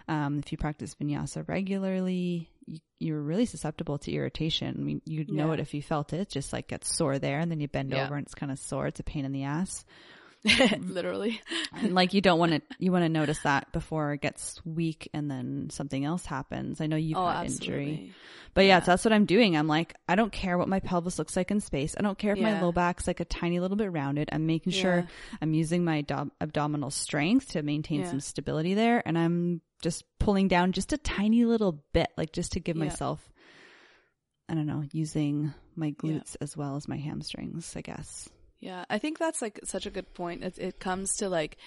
Speaker 1: Um, if you practice vinyasa regularly, you, you're really susceptible to irritation. I mean, you'd know
Speaker 2: Yeah.
Speaker 1: it if you felt it. Just like gets sore there, and then you bend
Speaker 2: Yeah.
Speaker 1: over, and it's kind of sore. It's a pain in the ass. Mm-hmm.
Speaker 2: Literally.
Speaker 1: And like you don't want to, you want to notice that before it gets weak, and then something else happens. I know you've
Speaker 2: oh,
Speaker 1: had
Speaker 2: absolutely.
Speaker 1: injury. But yeah,
Speaker 2: Yeah.
Speaker 1: so that's what I'm doing. I'm like, I don't care what my pelvis looks like in space. I don't care if my low back's like a tiny little bit rounded. I'm making sure
Speaker 2: Yeah.
Speaker 1: I'm using my abdom- abdominal strength to maintain
Speaker 2: Yeah.
Speaker 1: some stability there. And I'm just pulling down just a tiny little bit, like just to give
Speaker 2: Yeah.
Speaker 1: myself, I don't know, using my
Speaker 2: Yeah.
Speaker 1: glutes as well as my hamstrings, I guess.
Speaker 2: Yeah, I think that's like such a good point. It, it comes to like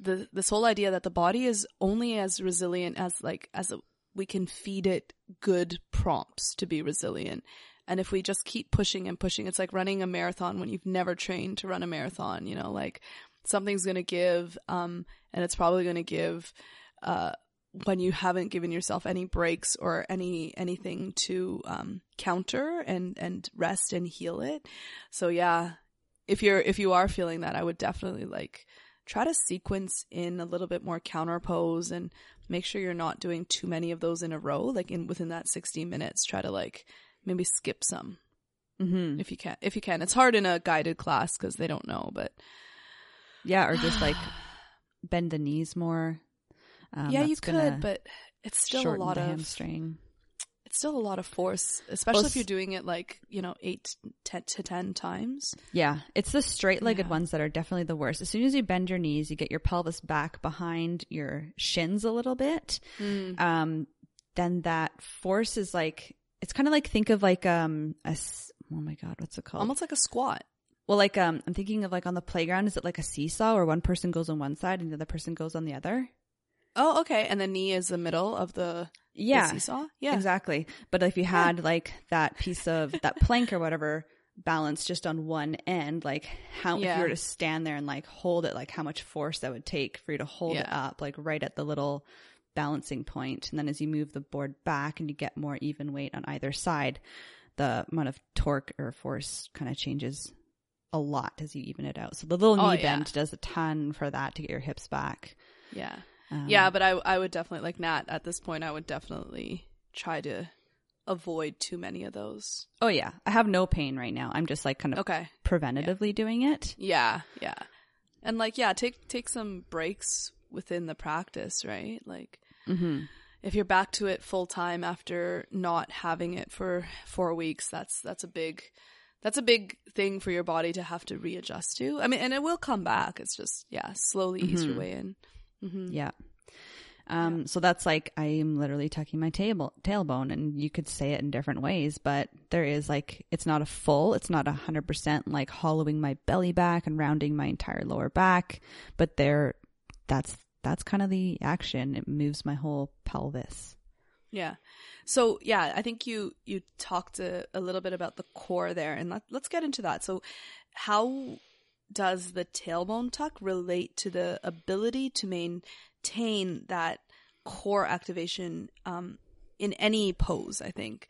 Speaker 2: the this whole idea that the body is only as resilient as like as a, we can feed it good prompts to be resilient. And if we just keep pushing and pushing, it's like running a marathon when you've never trained to run a marathon, you know, like something's going to give um and it's probably going to give uh when you haven't given yourself any breaks or any anything to um counter and and rest and heal it. So yeah, if you're if you are feeling that, I would definitely like try to sequence in a little bit more counterpose and make sure you're not doing too many of those in a row. Like in within that 60 minutes, try to like maybe skip some
Speaker 1: Mm-hmm.
Speaker 2: if you can. If you can, it's hard in a guided class because they don't know. But
Speaker 1: Yeah. Or just like bend the knees more. Um,
Speaker 2: yeah, you could, but it's still a lot of
Speaker 1: hamstring.
Speaker 2: Still a lot of force, especially
Speaker 1: Well,
Speaker 2: if you're doing it like you know eight ten to ten times.
Speaker 1: Yeah, it's the straight legged
Speaker 2: Yeah.
Speaker 1: ones that are definitely the worst. As soon as you bend your knees, you get your pelvis back behind your shins a little bit. Um, then that force is like, it's kind of like think of like, um, a, oh my God, what's it called?
Speaker 2: Almost like a squat.
Speaker 1: Well, like, um, I'm thinking of like on the playground, is it like a seesaw where one person goes on one side and the other person goes on the other?
Speaker 2: Oh, okay. And the knee is the middle of the
Speaker 1: Yeah,
Speaker 2: seesaw. Yeah.
Speaker 1: exactly. But if you had like that piece of that plank or whatever balanced just on one end, like how if you were to stand there and like hold it, like how much force that would take for you to hold it up, like right at the little balancing. And then as you move the board back and you get more even weight on either side, the amount of torque or force kind of changes a lot as you even it out. So the little oh, knee
Speaker 2: Oh, yeah.
Speaker 1: bend does a ton for that to get your hips back.
Speaker 2: Yeah.
Speaker 1: Um,
Speaker 2: yeah, but I I would definitely like Nat at this point I would definitely try to avoid too many of those.
Speaker 1: Oh yeah. I have no pain right now. I'm just like kind of
Speaker 2: Okay.
Speaker 1: preventatively doing it.
Speaker 2: Yeah, yeah. And like yeah, take take some breaks within the practice, right? Like
Speaker 1: hmm
Speaker 2: if you're back to it full time after not having it for 4 weeks, that's that's a big that's a big thing for your body to have to readjust to. I mean, and it will come back. It's just yeah, slowly ease your
Speaker 1: Mhm.
Speaker 2: way in. Hmm
Speaker 1: Yeah. Um, so that's like I am literally tucking my table tailbone, and you could say it in different ways, but there is like it's not a full, it's not a hundred percent like hollowing my belly back and rounding my entire lower back, but there, that's that's kind of the action. It moves my whole pelvis.
Speaker 2: Yeah. So yeah, I think you you talked a, a little bit about the core there, and let, let's get into that. So, how does the tailbone tuck relate to the ability to maintain that core activation um, in any pose? I think,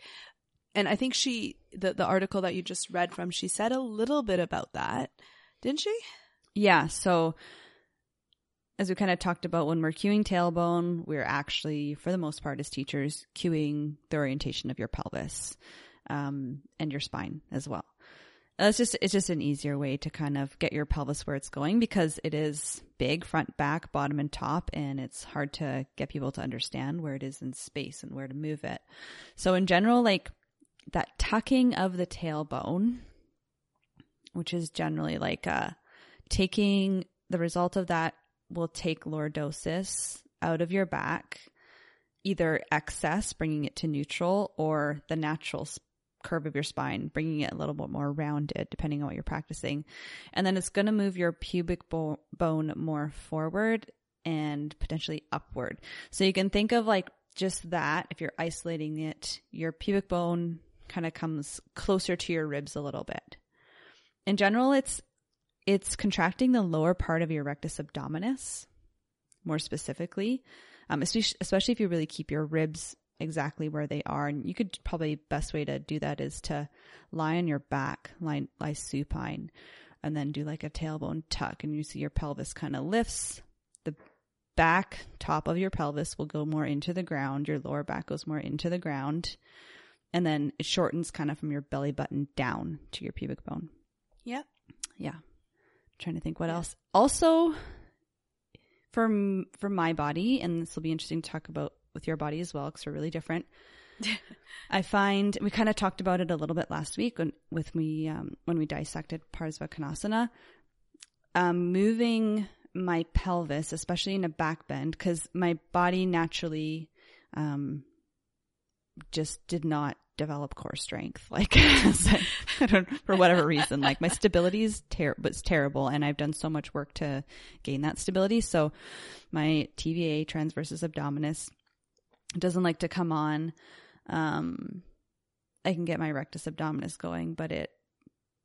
Speaker 2: and I think she the the article that you just read from, she said a little bit about that, didn't she?
Speaker 1: Yeah. So as we kind of talked about when we're cueing tailbone, we're actually, for the most part, as teachers, cueing the orientation of your pelvis um, and your spine as well. It's just it's just an easier way to kind of get your pelvis where it's going because it is big front, back, bottom, and top, and it's hard to get people to understand where it is in space and where to move it. So in general, like that tucking of the tailbone, which is generally like uh, taking the result of that will take lordosis out of your back, either excess, bringing it to neutral, or the natural curve of your spine, bringing it a little bit more rounded, depending on what you're practicing. And then it's going to move your pubic bo- bone more forward and potentially upward. So you can think of like just that. If you're isolating it, your pubic bone kind of comes closer to your ribs a little bit. In general, it's it's contracting the lower part of your rectus abdominis, more specifically, um, especially, especially if you really keep your ribs exactly where they are. And you could probably best way to do that is to lie on your back, lie, lie supine, and then do like a tailbone tuck, and you see your pelvis kind of lifts. The back top of your pelvis will go more into the ground. Your lower back goes more into the ground, and then it shortens kind of from your belly button down to your pubic bone.
Speaker 2: Yeah.
Speaker 1: Yeah. trying to think what else. Also, for for my body, and this will be interesting to talk about with your body as well, because we're really different. I find we kind of talked about it a little bit last week when with me um, when we dissected Parsvakonasana. Um, moving my pelvis, especially in a back bend, because my body naturally um, just did not develop core strength. Like, I don't, for whatever reason, like my stability is ter- was terrible, and I've done so much work to gain that stability. So, my TVA transversus abdominis doesn't like to come on. Um, I can get my rectus abdominis going, but it,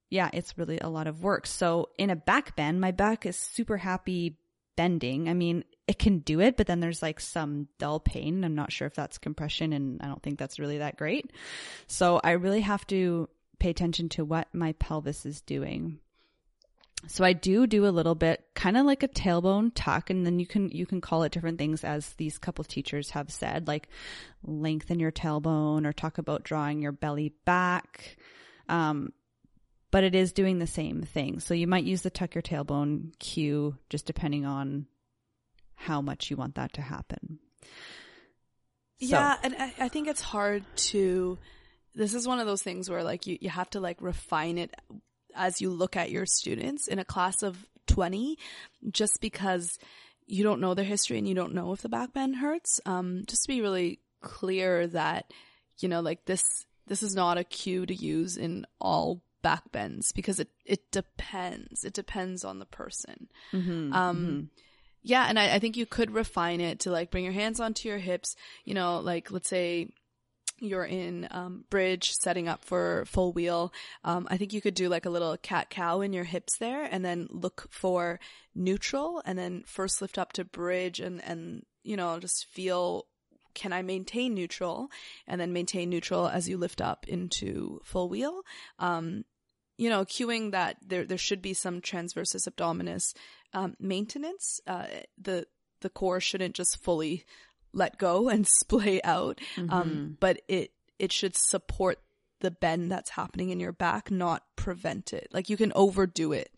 Speaker 1: yeah, it's really a lot of work. So, in a back bend, my back is super happy bending. I mean, it can do it, but then there's like some dull pain. I'm not sure if that's compression, and I don't think that's really that great. So I really have to pay attention to what my pelvis is doing. So I do do a little bit, kind of like a tailbone tuck, and then you can you can call it different things as these couple teachers have said, like lengthen your tailbone or talk about drawing your belly back. Um, but it is doing the same thing. So you might use the tuck your tailbone cue, just depending on how much you want that to happen. So-
Speaker 2: Yeah, and I, I think it's hard to. This is one of those things where like you, you have to like refine it as you look at your students in a class of 20 just because you don't know their history and you don't know if the back bend hurts. Um, just to be really clear that, you know, like this, this is not a cue to use in all back bends because it, it depends. It depends on the person.
Speaker 1: Mhm,
Speaker 2: Um,
Speaker 1: mhm.
Speaker 2: yeah, and I, I think you could refine it to like bring your hands onto your hips. You know, like let's say you're in um, bridge setting up for full wheel. Um, I think you could do like a little cat cow in your hips there, and then look for neutral, and then first lift up to bridge, and and you know, just feel can I maintain neutral and then maintain neutral as you lift up into full wheel. Um, you know, cueing that there there should be some transversus abdominis um, maintenance. Uh, the the core shouldn't just fully let go and splay out,
Speaker 1: Mm-hmm.
Speaker 2: um, but it it should support the bend that's happening in your back, not prevent it. Like you can overdo it.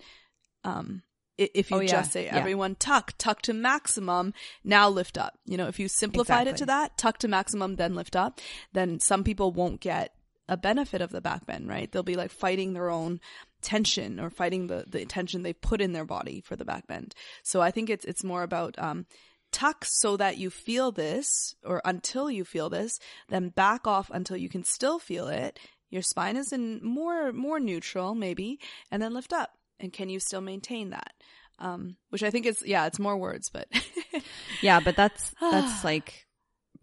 Speaker 2: Um, if you
Speaker 1: Oh, yeah.
Speaker 2: just say
Speaker 1: Yeah.
Speaker 2: everyone tuck, tuck to maximum, now lift up. You know, if you simplified it to that, tuck to maximum, then lift up, then some people won't get a benefit of the back bend, right? They'll be like fighting their own tension or fighting the, the tension they put in their body for the back bend. So I think it's, it's more about, um, tuck so that you feel this or until you feel this, then back off until you can still feel it. Your spine is in more, more neutral maybe, and then lift up. And can you still maintain that? Um, which I think is, yeah, it's more words, but
Speaker 1: Yeah, but that's that's like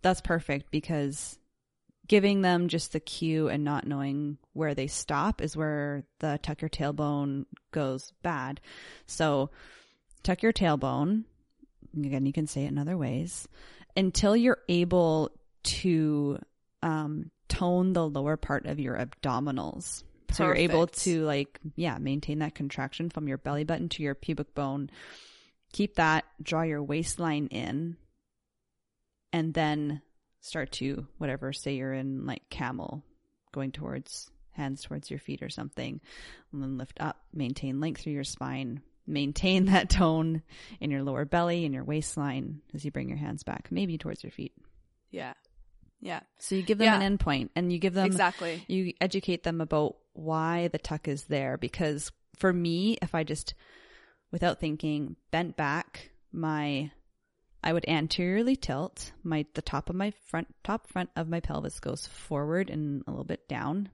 Speaker 1: that's perfect because giving them just the cue and not knowing where they stop is where the tuck your tailbone goes bad. So tuck your tailbone. Again, you can say it in other ways until you're able to um, tone the lower part of your abdominals. So you're able to like, yeah, maintain that contraction from your belly button to your pubic bone. Keep that, draw your waistline in, and then start to whatever, say you're in like camel, going towards hands towards your feet or something, and then lift up, maintain length through your spine, maintain that tone in your lower belly and your waistline as you bring your hands back, maybe towards your feet.
Speaker 2: yeah, yeah,
Speaker 1: So you give them
Speaker 2: Yeah.
Speaker 1: an endpoint and you give them
Speaker 2: exactly.
Speaker 1: you educate them about why the tuck is there because for me if i just without thinking bent back my i would anteriorly tilt my the top of my front top front of my pelvis goes forward and a little bit down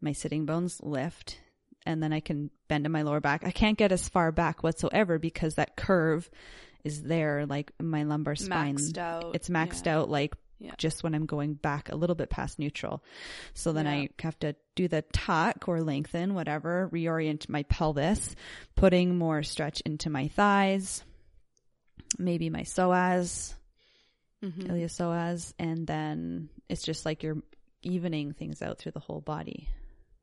Speaker 1: my sitting bones lift and then i can bend in my lower back i can't get as far back whatsoever because that curve is there like my lumbar spine
Speaker 2: Maxed out.
Speaker 1: it's maxed
Speaker 2: yeah.
Speaker 1: out like
Speaker 2: Yeah.
Speaker 1: just when I'm going back a little bit past neutral. So then
Speaker 2: Yeah.
Speaker 1: I have to do the tuck or lengthen, whatever, reorient my pelvis, putting more stretch into my thighs, maybe my psoas,
Speaker 2: Mhm.
Speaker 1: iliopsoas, and then it's just like you're evening things out through the whole body.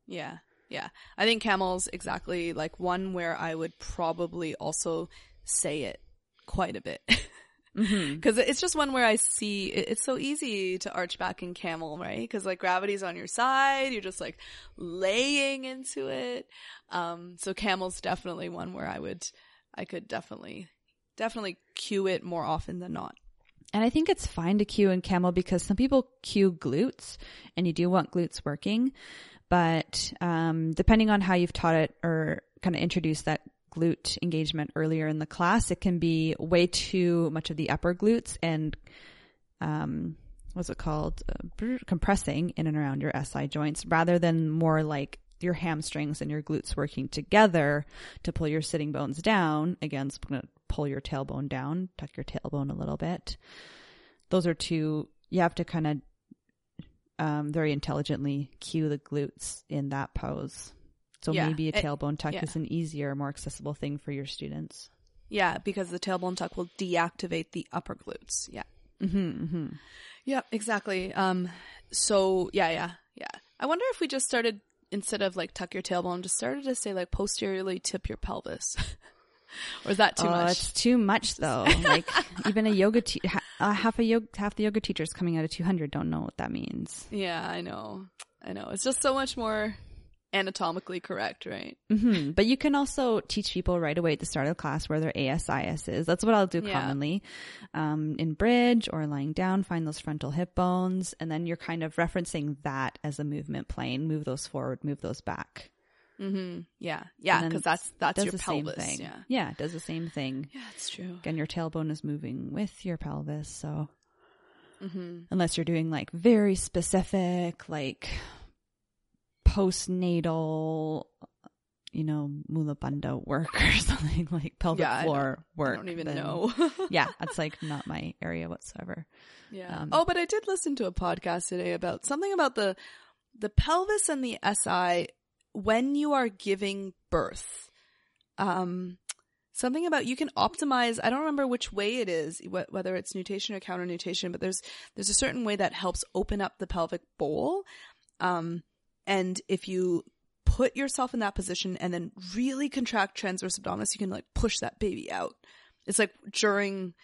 Speaker 2: Yeah. Yeah. I think camel's exactly like one where I would probably also say it quite a bit.
Speaker 1: Mm-hmm.
Speaker 2: Cause it's just one where I see, it- it's so easy to arch back in camel, right? Cause like gravity's on your side, you're just like laying into it. Um, so camel's definitely one where I would, I could definitely, definitely cue it more often than not.
Speaker 1: And I think it's fine to cue in camel because some people cue glutes and you do want glutes working. But um, depending on how you've taught it or kind of introduced that glute engagement earlier in the class, it can be way too much of the upper glutes and um, what's it called? Uh, compressing in and around your SI joints rather than more like your hamstrings and your glutes working together to pull your sitting bones down. Again, it's going to pull your tailbone down, tuck your tailbone a little bit. Those are two, you have to kind of um, very intelligently cue the glutes in that pose. So
Speaker 2: Yeah,
Speaker 1: maybe a
Speaker 2: it-
Speaker 1: tailbone tuck
Speaker 2: yeah.
Speaker 1: is an easier, more accessible thing for your students.
Speaker 2: Yeah. Because the tailbone tuck will deactivate the upper glutes. Yeah.
Speaker 1: Mm-hmm, mm-hmm.
Speaker 2: Yeah, exactly. Um, so yeah, yeah, yeah. I wonder if we just started instead of like tuck your tailbone, just started to say like posteriorly tip your pelvis, or is that too
Speaker 1: oh,
Speaker 2: much?
Speaker 1: it's too much though. like even a yoga, te- ha- uh, half a yoga, half the yoga teachers coming out of 200 don't know what that means.
Speaker 2: Yeah, I know, I know. It's just so much more anatomically correct, right?
Speaker 1: hmm But you can also teach people right away at the start of the class where their ASIS is. That's what I'll do
Speaker 2: Yeah.
Speaker 1: commonly. Um, in bridge or lying down, find those frontal hip bones. And then you're kind of referencing that as a movement plane. Move those forward, move those back.
Speaker 2: Mm-hmm. Yeah, yeah, because that's that's
Speaker 1: does
Speaker 2: your
Speaker 1: the
Speaker 2: pelvis.
Speaker 1: same thing.
Speaker 2: Yeah,
Speaker 1: Yeah, it does the same thing.
Speaker 2: yeah, it's true.
Speaker 1: Again, your tailbone is moving with your pelvis. So
Speaker 2: Mm-hmm.
Speaker 1: unless you're doing like very specific, like postnatal, you know, mula bandha work or something like pelvic
Speaker 2: Yeah, I
Speaker 1: floor work.
Speaker 2: I don't even
Speaker 1: then-
Speaker 2: know.
Speaker 1: yeah, that's like not my area whatsoever.
Speaker 2: Yeah.
Speaker 1: Um,
Speaker 2: oh, but I did listen to a podcast today about something about the the pelvis and the SI when you are giving birth. Um something about you can optimize. I don't remember which way it is, wh- whether it's nutation or counter nutation, but there's there's a certain way that helps open up the pelvic bowl. Um, and if you put yourself in that position and then really contract transverse abdominis, you can like push that baby out. It's like during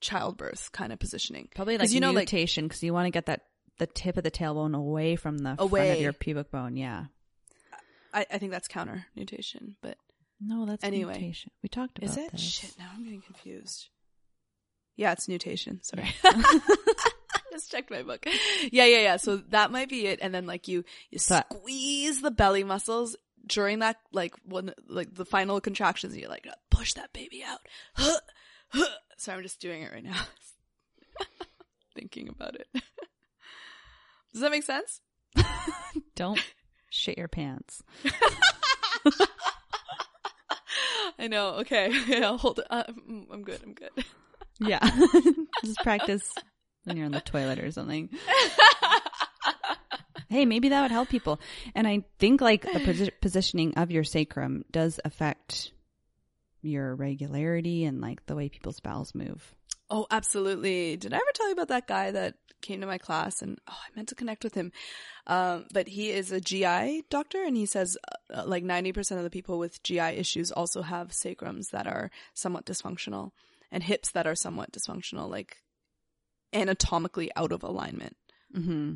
Speaker 2: childbirth kind of positioning.
Speaker 1: Probably like
Speaker 2: you know, like-
Speaker 1: nutation because you want to get that the tip of the tailbone away from the front
Speaker 2: Away.
Speaker 1: of your pubic bone. Yeah.
Speaker 2: I, I think that's counter nutation, but
Speaker 1: No, that's
Speaker 2: Anyway.
Speaker 1: nutation. We talked about
Speaker 2: is it?
Speaker 1: this.
Speaker 2: Shit, now I'm getting confused. Yeah, it's nutation. Sorry. I just checked my book. Yeah, yeah, yeah. So that might be it. And then like you, you
Speaker 1: So-
Speaker 2: squeeze the belly muscles during that, like when, like the final contractions. And you're like, push that baby out. So I'm just doing it right now. Thinking about it. Does that make sense?
Speaker 1: Don't shit your pants.
Speaker 2: I know. Okay. Yeah, I'll hold. Uh, mm, I'm good. I'm good.
Speaker 1: Yeah. Just practice when you're on the toilet or something. Hey, maybe that would help people. And I think like the posi- positioning of your sacrum does affect your regularity and like the way people's bowels move.
Speaker 2: Oh, absolutely. Did I ever tell you about that guy that came to my class and oh, I meant to connect with him. Um, but he is a GI doctor and he says uh, like 90% of the people with GI issues also have sacrums that are somewhat dysfunctional and hips that are somewhat dysfunctional, like anatomically out of alignment.
Speaker 1: Mm-hmm.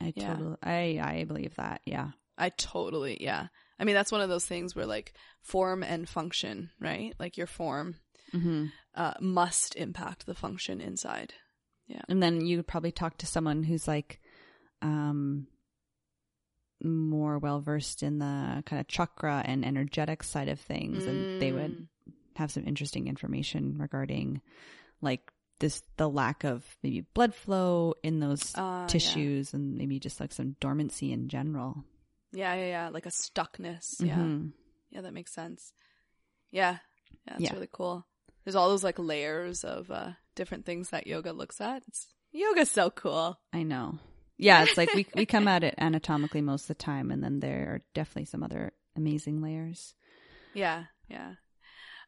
Speaker 1: I
Speaker 2: Yeah.
Speaker 1: totally, I, I believe that. Yeah.
Speaker 2: I totally, yeah. I mean, that's one of those things where like form and function, right? Like your form,
Speaker 1: Mm-hmm.
Speaker 2: uh, must impact the function inside. Yeah.
Speaker 1: And then you would probably talk to someone who's like, um, more well versed in the kind of chakra and energetic side of things, and they would
Speaker 2: Mm.
Speaker 1: have some interesting information regarding like this the lack of maybe blood flow in those
Speaker 2: Uh, yeah.
Speaker 1: tissues and maybe just like some dormancy in general.
Speaker 2: Yeah, yeah, yeah. Like a stuckness. Yeah.
Speaker 1: Mhm.
Speaker 2: Yeah, that makes sense. Yeah. Yeah, that's
Speaker 1: Yeah.
Speaker 2: really cool. There's all those like layers of uh different things that yoga looks at. It's yoga's so cool.
Speaker 1: I know. Yeah, it's like we we come at it anatomically most of the time, and then there are definitely some other amazing layers.
Speaker 2: Yeah, yeah.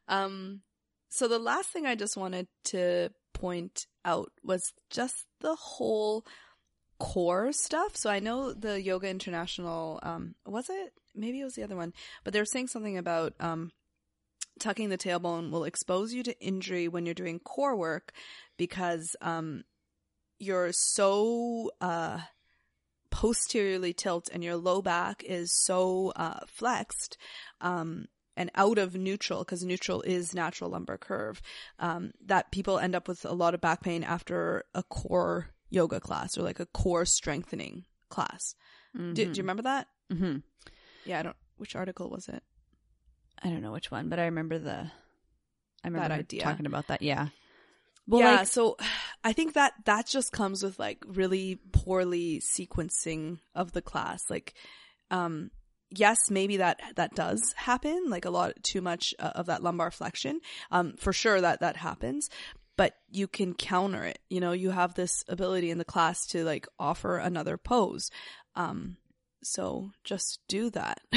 Speaker 2: Um so the last thing I just wanted to point out was just the whole core stuff. So I know the Yoga International um was it? Maybe it was the other one, but they were saying something about um tucking the tailbone will expose you to injury when you're doing core work because um you're so uh posteriorly tilt and your low back is so uh flexed um and out of neutral because neutral is natural lumbar curve um that people end up with a lot of back pain after a core yoga class or like a core strengthening class. Do, do you remember that?
Speaker 1: Mm-hmm.
Speaker 2: yeah i don't which article was it
Speaker 1: I don't know which one, but I remember the. I remember
Speaker 2: That idea.
Speaker 1: talking about that. Yeah. Well,
Speaker 2: yeah,
Speaker 1: like,
Speaker 2: so I think that that just comes with like really poorly sequencing of the class. Like, um, yes, maybe that that does happen. Like a lot too much uh, of that lumbar flexion. Um, for sure that that happens. But you can counter it. You know, you have this ability in the class to like offer another pose. Um, so just do that.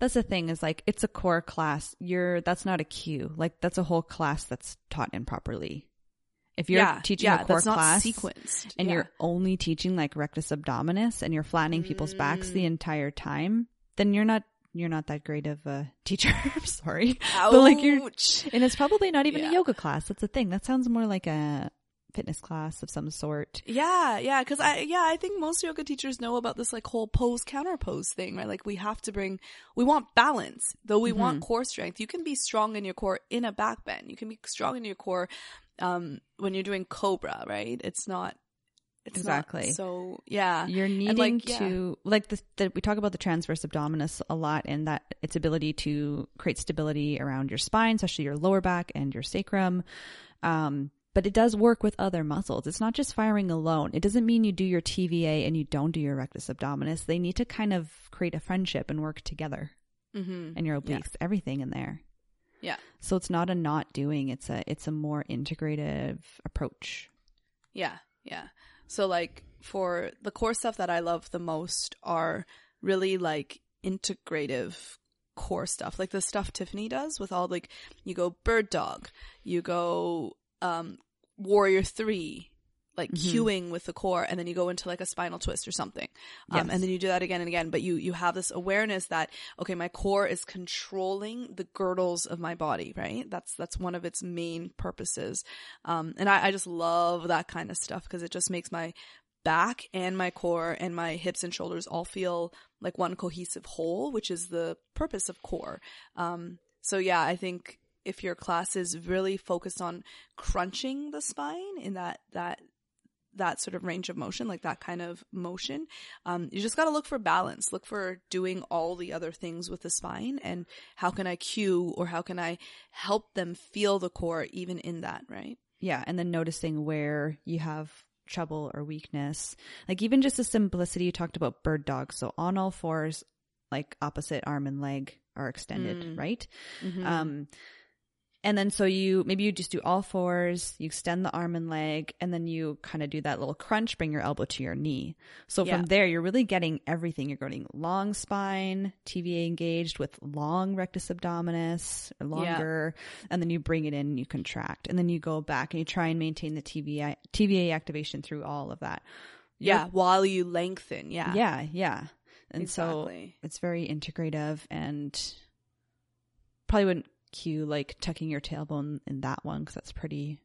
Speaker 1: that's the thing is like it's a core class. You're that's not a cue. Like that's a whole class that's taught improperly. If you're
Speaker 2: yeah,
Speaker 1: teaching
Speaker 2: yeah,
Speaker 1: a core
Speaker 2: that's not
Speaker 1: class
Speaker 2: sequenced,
Speaker 1: and
Speaker 2: Yeah.
Speaker 1: you're only teaching like rectus abdominis and you're flattening people's backs the
Speaker 2: Mm.
Speaker 1: entire time, then you're not you're not that great of a teacher. I'm sorry. But like you're and it's probably not even
Speaker 2: Yeah.
Speaker 1: a yoga class. That's the thing. That sounds more like a fitness class of some sort.
Speaker 2: Yeah, yeah, because I yeah I think most yoga teachers know about this like whole pose counter pose thing, right? Like we have to bring we want balance, though we want core strength. You can be strong in your core in a back bend. You can be strong in your core um when you're doing cobra, right? It's not it's
Speaker 1: Exactly.
Speaker 2: Not so yeah,
Speaker 1: You're needing
Speaker 2: like, yeah.
Speaker 1: to like the, the we talk about the transverse abdominis a lot and that its ability to create stability around your spine, especially your lower back and your sacrum. Um, but it does work with other muscles. It's not just firing alone. It doesn't mean you do your TVA and you don't do your rectus abdominis. They need to kind of create a friendship and work together.
Speaker 2: mm-hmm.
Speaker 1: And your obliques, everything in there.
Speaker 2: yeah,
Speaker 1: So it's not a not doing. It's a it's a more integrative approach.
Speaker 2: yeah, yeah. So like for the core stuff that I love the most are really like integrative core stuff, like the stuff Tiffany does with all like you go bird dog, you go um warrior three, like
Speaker 1: Mhm.
Speaker 2: cueing with the core, and then you go into like a spinal twist or something, um, and then you do that again and again. But you you have this awareness that okay, my core is controlling the girdles of my body, right? That's that's one of its main purposes, um, and I, I just love that kind of stuff because it just makes my back and my core and my hips and shoulders all feel like one cohesive whole, which is the purpose of core. Um, so yeah, I think if your class is really focused on crunching the spine in that, that, that sort of range of motion, like that kind of motion, um, you just got to look for balance. Look for doing all the other things with the spine and how can I cue or how can I help them feel the core even in that, right?
Speaker 1: Yeah, and then noticing where you have trouble or weakness. Like even just the simplicity you talked about bird dog. So on all fours, like opposite arm and leg are extended,
Speaker 2: Mm.
Speaker 1: right?
Speaker 2: Mhm.
Speaker 1: Um and then so you maybe you just do all fours, you extend the arm and leg, and then you kind of do that little crunch, bring your elbow to your knee. So
Speaker 2: Yeah.
Speaker 1: from there, you're really getting everything. You're getting long spine, TVA engaged with long rectus abdominis, longer, and then you bring it in and you contract, and then you go back and you try and maintain the TVA TVA activation through all of that.
Speaker 2: yeah, while you lengthen. Yeah.
Speaker 1: Yeah, yeah. And so it's very integrative and probably wouldn't cue like tucking your tailbone in that one because that's pretty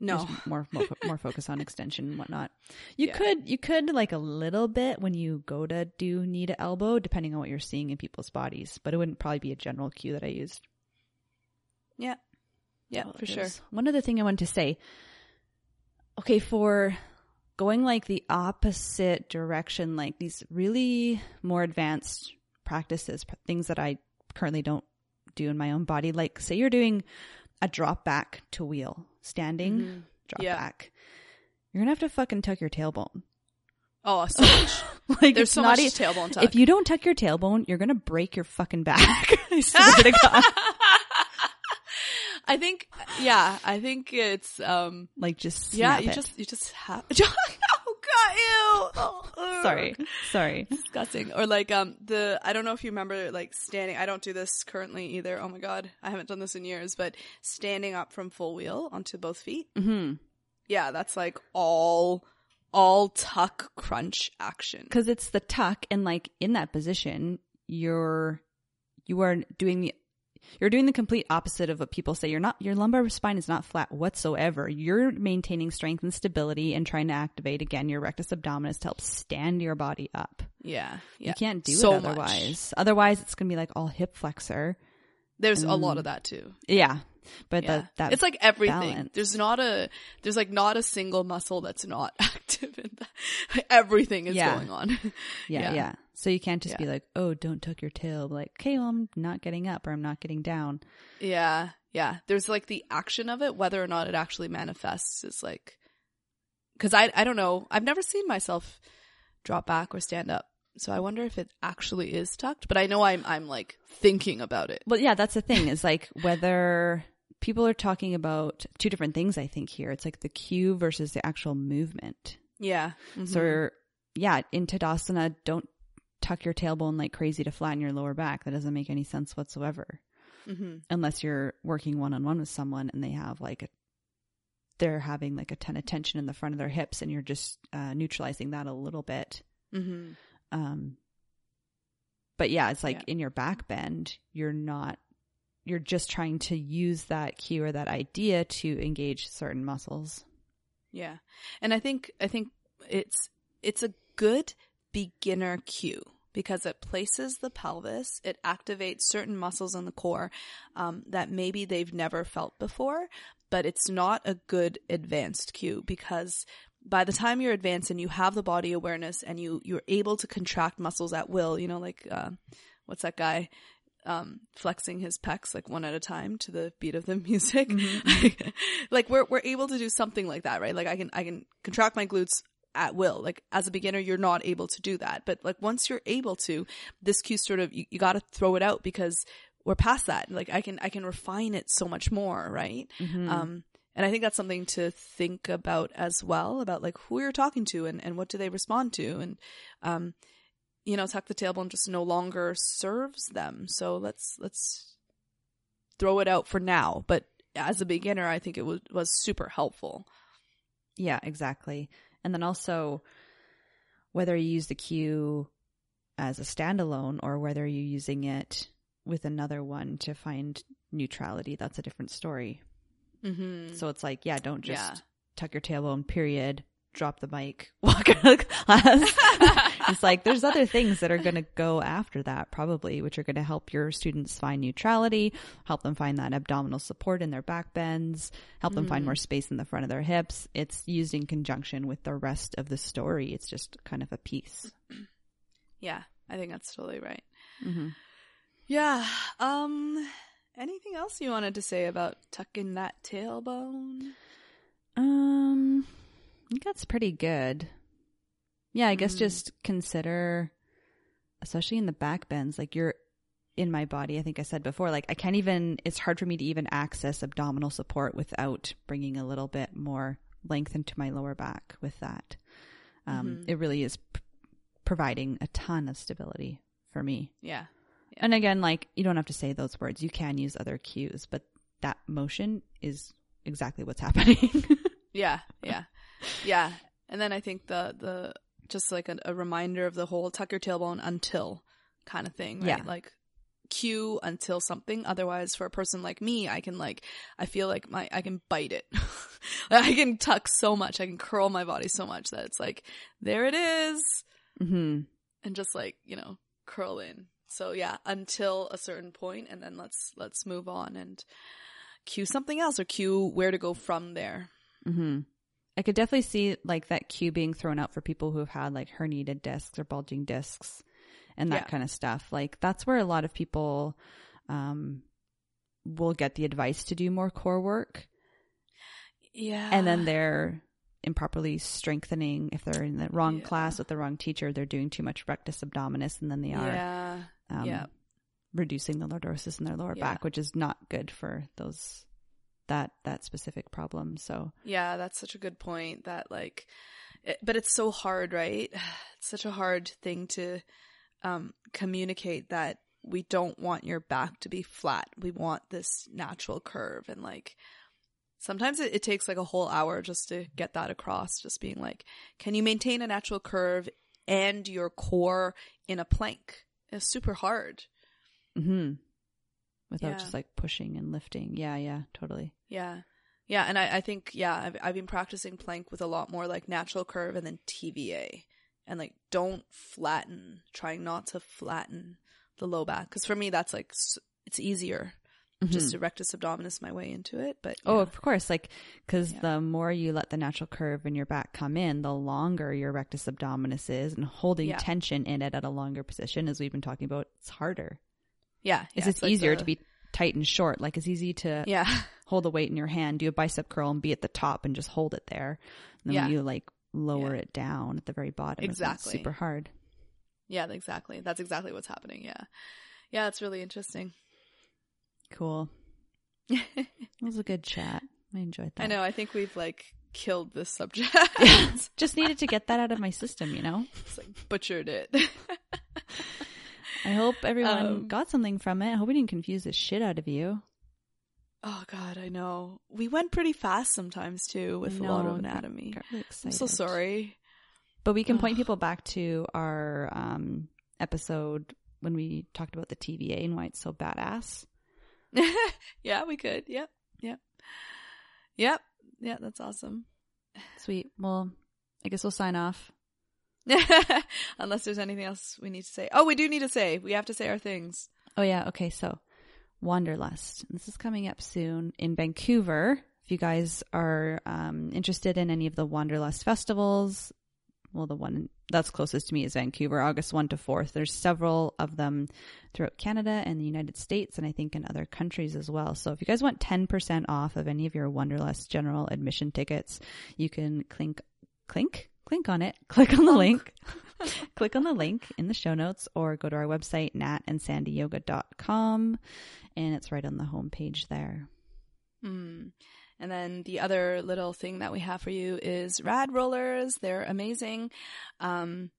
Speaker 2: No.
Speaker 1: more more, more focus on extension and whatnot. You
Speaker 2: Yeah.
Speaker 1: could you could like a little bit when you go to do knee to elbow, depending on what you're seeing in people's bodies, but it wouldn't probably be a general cue that I used.
Speaker 2: Yeah. Yeah,
Speaker 1: Oh,
Speaker 2: for sure.
Speaker 1: One other thing I wanted to say. Okay, for going like the opposite direction, like these really more advanced practices, pr- things that I currently don't do in my own body, like say you're doing a drop back to wheel, standing,
Speaker 2: Mhm.
Speaker 1: drop
Speaker 2: Yeah.
Speaker 1: back. You're gonna have to fucking tuck your tailbone.
Speaker 2: Oh, so much.
Speaker 1: like
Speaker 2: There's so
Speaker 1: not
Speaker 2: much
Speaker 1: e-
Speaker 2: tailbone tuck.
Speaker 1: If you don't tuck your tailbone, you're gonna break your fucking back. I swear to God.
Speaker 2: I think, yeah, I think it's, um,
Speaker 1: Like just
Speaker 2: yeah, you
Speaker 1: it.
Speaker 2: just, you just have, god, ew. Oh,
Speaker 1: sorry, sorry.
Speaker 2: Disgusting. Or like, um, the, I don't know if you remember, like, standing, I don't do this currently either. Oh my god, I haven't done this in years, but standing up from full wheel onto both feet.
Speaker 1: hmm
Speaker 2: Yeah, that's like all, all tuck crunch action.
Speaker 1: because it's the tuck and like in that position you're you are doing the you're doing the complete opposite of what people say you're not your lumbar spine is not flat whatsoever you're maintaining strength and stability and trying to activate again your rectus abdominis to help stand your body up
Speaker 2: Yeah, yeah.
Speaker 1: you can't do
Speaker 2: So
Speaker 1: it
Speaker 2: much.
Speaker 1: otherwise otherwise it's gonna be like all hip flexor
Speaker 2: There's a lot of that too.
Speaker 1: yeah but
Speaker 2: Yeah.
Speaker 1: that that
Speaker 2: it's like everything.
Speaker 1: balance.
Speaker 2: There's not a there's like not a single muscle that's not active in that. Everything is
Speaker 1: Yeah.
Speaker 2: going on.
Speaker 1: yeah,
Speaker 2: yeah.
Speaker 1: yeah so you can't just be like oh don't tuck your tail like okay well i'm not getting up or i'm not getting down
Speaker 2: yeah, yeah. There's like the action of it, whether or not it actually manifests is like because I I don't know. I've never seen myself drop back or stand up, so I wonder if it actually is tucked. But I know I'm I'm like thinking about it.
Speaker 1: Well, yeah, that's the thing is like whether people are talking about two different things, I think here. It's like the cue versus the actual movement.
Speaker 2: Yeah.
Speaker 1: So,
Speaker 2: Mhm.
Speaker 1: yeah, in Tadasana, don't tuck your tailbone like crazy to flatten your lower back. That doesn't make any sense whatsoever.
Speaker 2: Mhm.
Speaker 1: Unless you're working one on one with someone and they have like a, they're having like a ton of tension in the front of their hips and you're just uh, neutralizing that a little bit.
Speaker 2: Mhm.
Speaker 1: Um, but yeah, it's like
Speaker 2: Yeah.
Speaker 1: in your back bend, you're not, you're just trying to use that cue or that idea to engage certain muscles.
Speaker 2: Yeah. And I think I think it's it's a good beginner cue because it places the pelvis, it activates certain muscles in the core um, that maybe they've never felt before, but it's not a good advanced cue because by the time you're advanced and you have the body awareness and you you're able to contract muscles at will, you know, like uh, what's that guy? Um flexing his pecs like one at a time to the beat of the music. Like we're we're able to do something like that right? Like i can i can contract my glutes at will. Like as a beginner you're not able to do that. But like once you're able to this cue sort of you, you got to throw it out because we're past that. Like i can i can refine it so much more right?
Speaker 1: Mm-hmm.
Speaker 2: um and i think that's something to think about as well about like who you're talking to and and what do they respond to. And um you know, tuck the tailbone just no longer serves them. So let's let's throw it out for now. But as a beginner, I think it was was super helpful.
Speaker 1: Yeah, exactly. And then also whether you use the cue as a standalone or whether you're using it with another one to find neutrality, that's a different story.
Speaker 2: Mm-hmm.
Speaker 1: So it's like, yeah, don't just
Speaker 2: Yeah.
Speaker 1: tuck your tailbone, period, drop the mic, walk out of class. it's like there's other things that are going to go after that, probably, which are going to help your students find neutrality, help them find that abdominal support in their back bends, help them find more space in the front of their hips. It's used in conjunction with the rest of the story. It's just kind of a piece.
Speaker 2: yeah, I think that's totally right.
Speaker 1: Mm-hmm.
Speaker 2: Yeah. Um. Anything else you wanted to say about tucking that tailbone?
Speaker 1: Um, I think that's pretty good. Yeah, I guess
Speaker 2: Mm.
Speaker 1: just consider, especially in the back bends, like you're in my body. I think I said before, like I can't even, it's hard for me to even access abdominal support without bringing a little bit more length into my lower back with that. Um,
Speaker 2: Mhm.
Speaker 1: It really is p- providing a ton of stability for me.
Speaker 2: Yeah.
Speaker 1: And again, like you don't have to say those words. You can use other cues, but that motion is exactly what's happening.
Speaker 2: Yeah. Yeah. Yeah. And then I think the the just like a, a reminder of the whole tuck your tailbone until kind of thing, right?
Speaker 1: Yeah.
Speaker 2: Like cue until something. Otherwise, for a person like me, I can like I feel like my I can bite it. I can tuck so much. I can curl my body so much that it's like there it is,
Speaker 1: hmm
Speaker 2: and just like you know curl in. So yeah, until a certain point, and then let's let's move on and cue something else or cue where to go from there.
Speaker 1: Hmm I could definitely see like that cue being thrown out for people who have had like herniated discs or bulging discs and that
Speaker 2: Yeah.
Speaker 1: kind of stuff. Like that's where a lot of people um, will get the advice to do more core work,
Speaker 2: Yeah,
Speaker 1: and then they're improperly strengthening if they're in the wrong
Speaker 2: Yeah.
Speaker 1: class with the wrong teacher. They're doing too much rectus abdominis, and then they are
Speaker 2: yeah,
Speaker 1: um,
Speaker 2: yeah.
Speaker 1: reducing the lordosis in their lower back, which is not good for those that that specific problem. So
Speaker 2: Yeah, that's such a good point that like it, but it's so hard, right? It's such a hard thing to um communicate that we don't want your back to be flat. We want this natural curve and like sometimes it, it takes like a whole hour just to get that across just being like can you maintain a natural curve and your core in a plank? It's super hard.
Speaker 1: Mm hmm without
Speaker 2: Yeah.
Speaker 1: just like pushing and lifting. Yeah, yeah, totally.
Speaker 2: Yeah. Yeah, and I, I think yeah, I've I've been practicing plank with a lot more like natural curve and then TVA, and like don't flatten, trying not to flatten the low back because for me that's like it's easier just
Speaker 1: Mhm.
Speaker 2: to rectus abdominis my way into it. But
Speaker 1: Oh, of course. Like, because
Speaker 2: Yeah.
Speaker 1: the more you let the natural curve in your back come in, the longer your rectus abdominis is, and holding
Speaker 2: Yeah.
Speaker 1: tension in it at a longer position, as we've been talking about, it's harder.
Speaker 2: Yeah,
Speaker 1: It's
Speaker 2: yeah,
Speaker 1: just
Speaker 2: like
Speaker 1: easier
Speaker 2: the-
Speaker 1: to be tight and short. Like, it's easy to
Speaker 2: yeah,
Speaker 1: hold the weight in your hand, do a bicep curl, and be at the top and just hold it there. And then
Speaker 2: Yeah.
Speaker 1: when you like lower
Speaker 2: Yeah.
Speaker 1: it down at the very bottom, it's
Speaker 2: Exactly.
Speaker 1: super hard.
Speaker 2: yeah, exactly. That's exactly what's happening. Yeah, yeah, it's really interesting.
Speaker 1: Cool. It was a good chat. I enjoyed that.
Speaker 2: I know. I think we've like killed this subject.
Speaker 1: Just needed to get that out of my system, you know?
Speaker 2: It's like butchered it.
Speaker 1: I hope everyone
Speaker 2: Um,
Speaker 1: got something from it. I hope we didn't confuse the shit out of you.
Speaker 2: Oh God, I know. We went pretty fast sometimes too with a lot of anatomy.
Speaker 1: Really
Speaker 2: I'm so sorry.
Speaker 1: But we can point people back to our um, episode when we talked about the TVA and why it's so badass.
Speaker 2: yeah, we could. Yep. Yep. Yep. Yeah, that's awesome.
Speaker 1: Sweet. Well, I guess we'll sign off.
Speaker 2: Unless there's anything else we need to say. Oh, we do need to say. We have to say our things.
Speaker 1: Oh, yeah. Okay. So, Wanderlust. This is coming up soon in Vancouver. If you guys are um, interested in any of the Wanderlust festivals, well, the one that's closest to me is Vancouver, August 1 to 4th. There's several of them throughout Canada and the United States, and I think in other countries as well. So if you guys want 10% off of any of your Wanderlust general admission tickets, you can clink, clink, clink on it, click on the link, click on the link in the show notes, or go to our website, natandsandyyoga.com, and it's right on the homepage there.
Speaker 2: Hmm. And then the other little thing that we have for you is rad rollers. They're amazing. Um,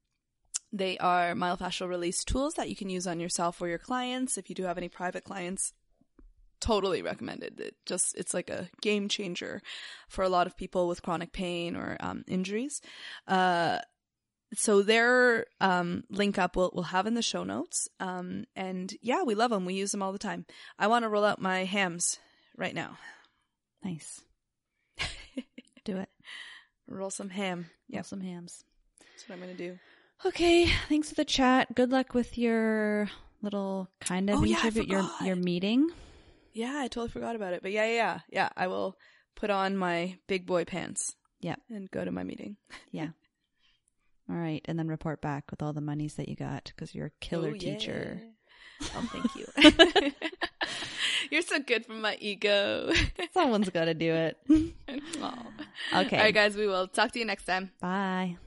Speaker 2: They are myofascial release tools that you can use on yourself or your clients. If you do have any private clients, totally recommended. It just it's like a game changer for a lot of people with chronic pain or um, injuries. Uh, so their um, link up we'll, we'll have in the show notes. Um, and yeah, we love them. We use them all the time. I want to roll out my hams right now.
Speaker 1: Nice. Do it.
Speaker 2: Roll some ham.
Speaker 1: Yeah, some hams.
Speaker 2: that's what I'm gonna do.
Speaker 1: Okay, thanks for the chat. Good luck with your little kind of
Speaker 2: Oh, yeah,
Speaker 1: interview, your your meeting.
Speaker 2: Yeah, I totally forgot about it. But yeah, yeah, yeah, yeah. I will put on my big boy pants.
Speaker 1: Yeah.
Speaker 2: and go to my meeting.
Speaker 1: Yeah. All right, and then report back with all the monies that you got because you're a killer
Speaker 2: Oh, yeah.
Speaker 1: teacher.
Speaker 2: Oh, thank you. You're so good for my ego.
Speaker 1: Someone's got to do it. Okay.
Speaker 2: All right, guys, we will talk to you next time.
Speaker 1: Bye.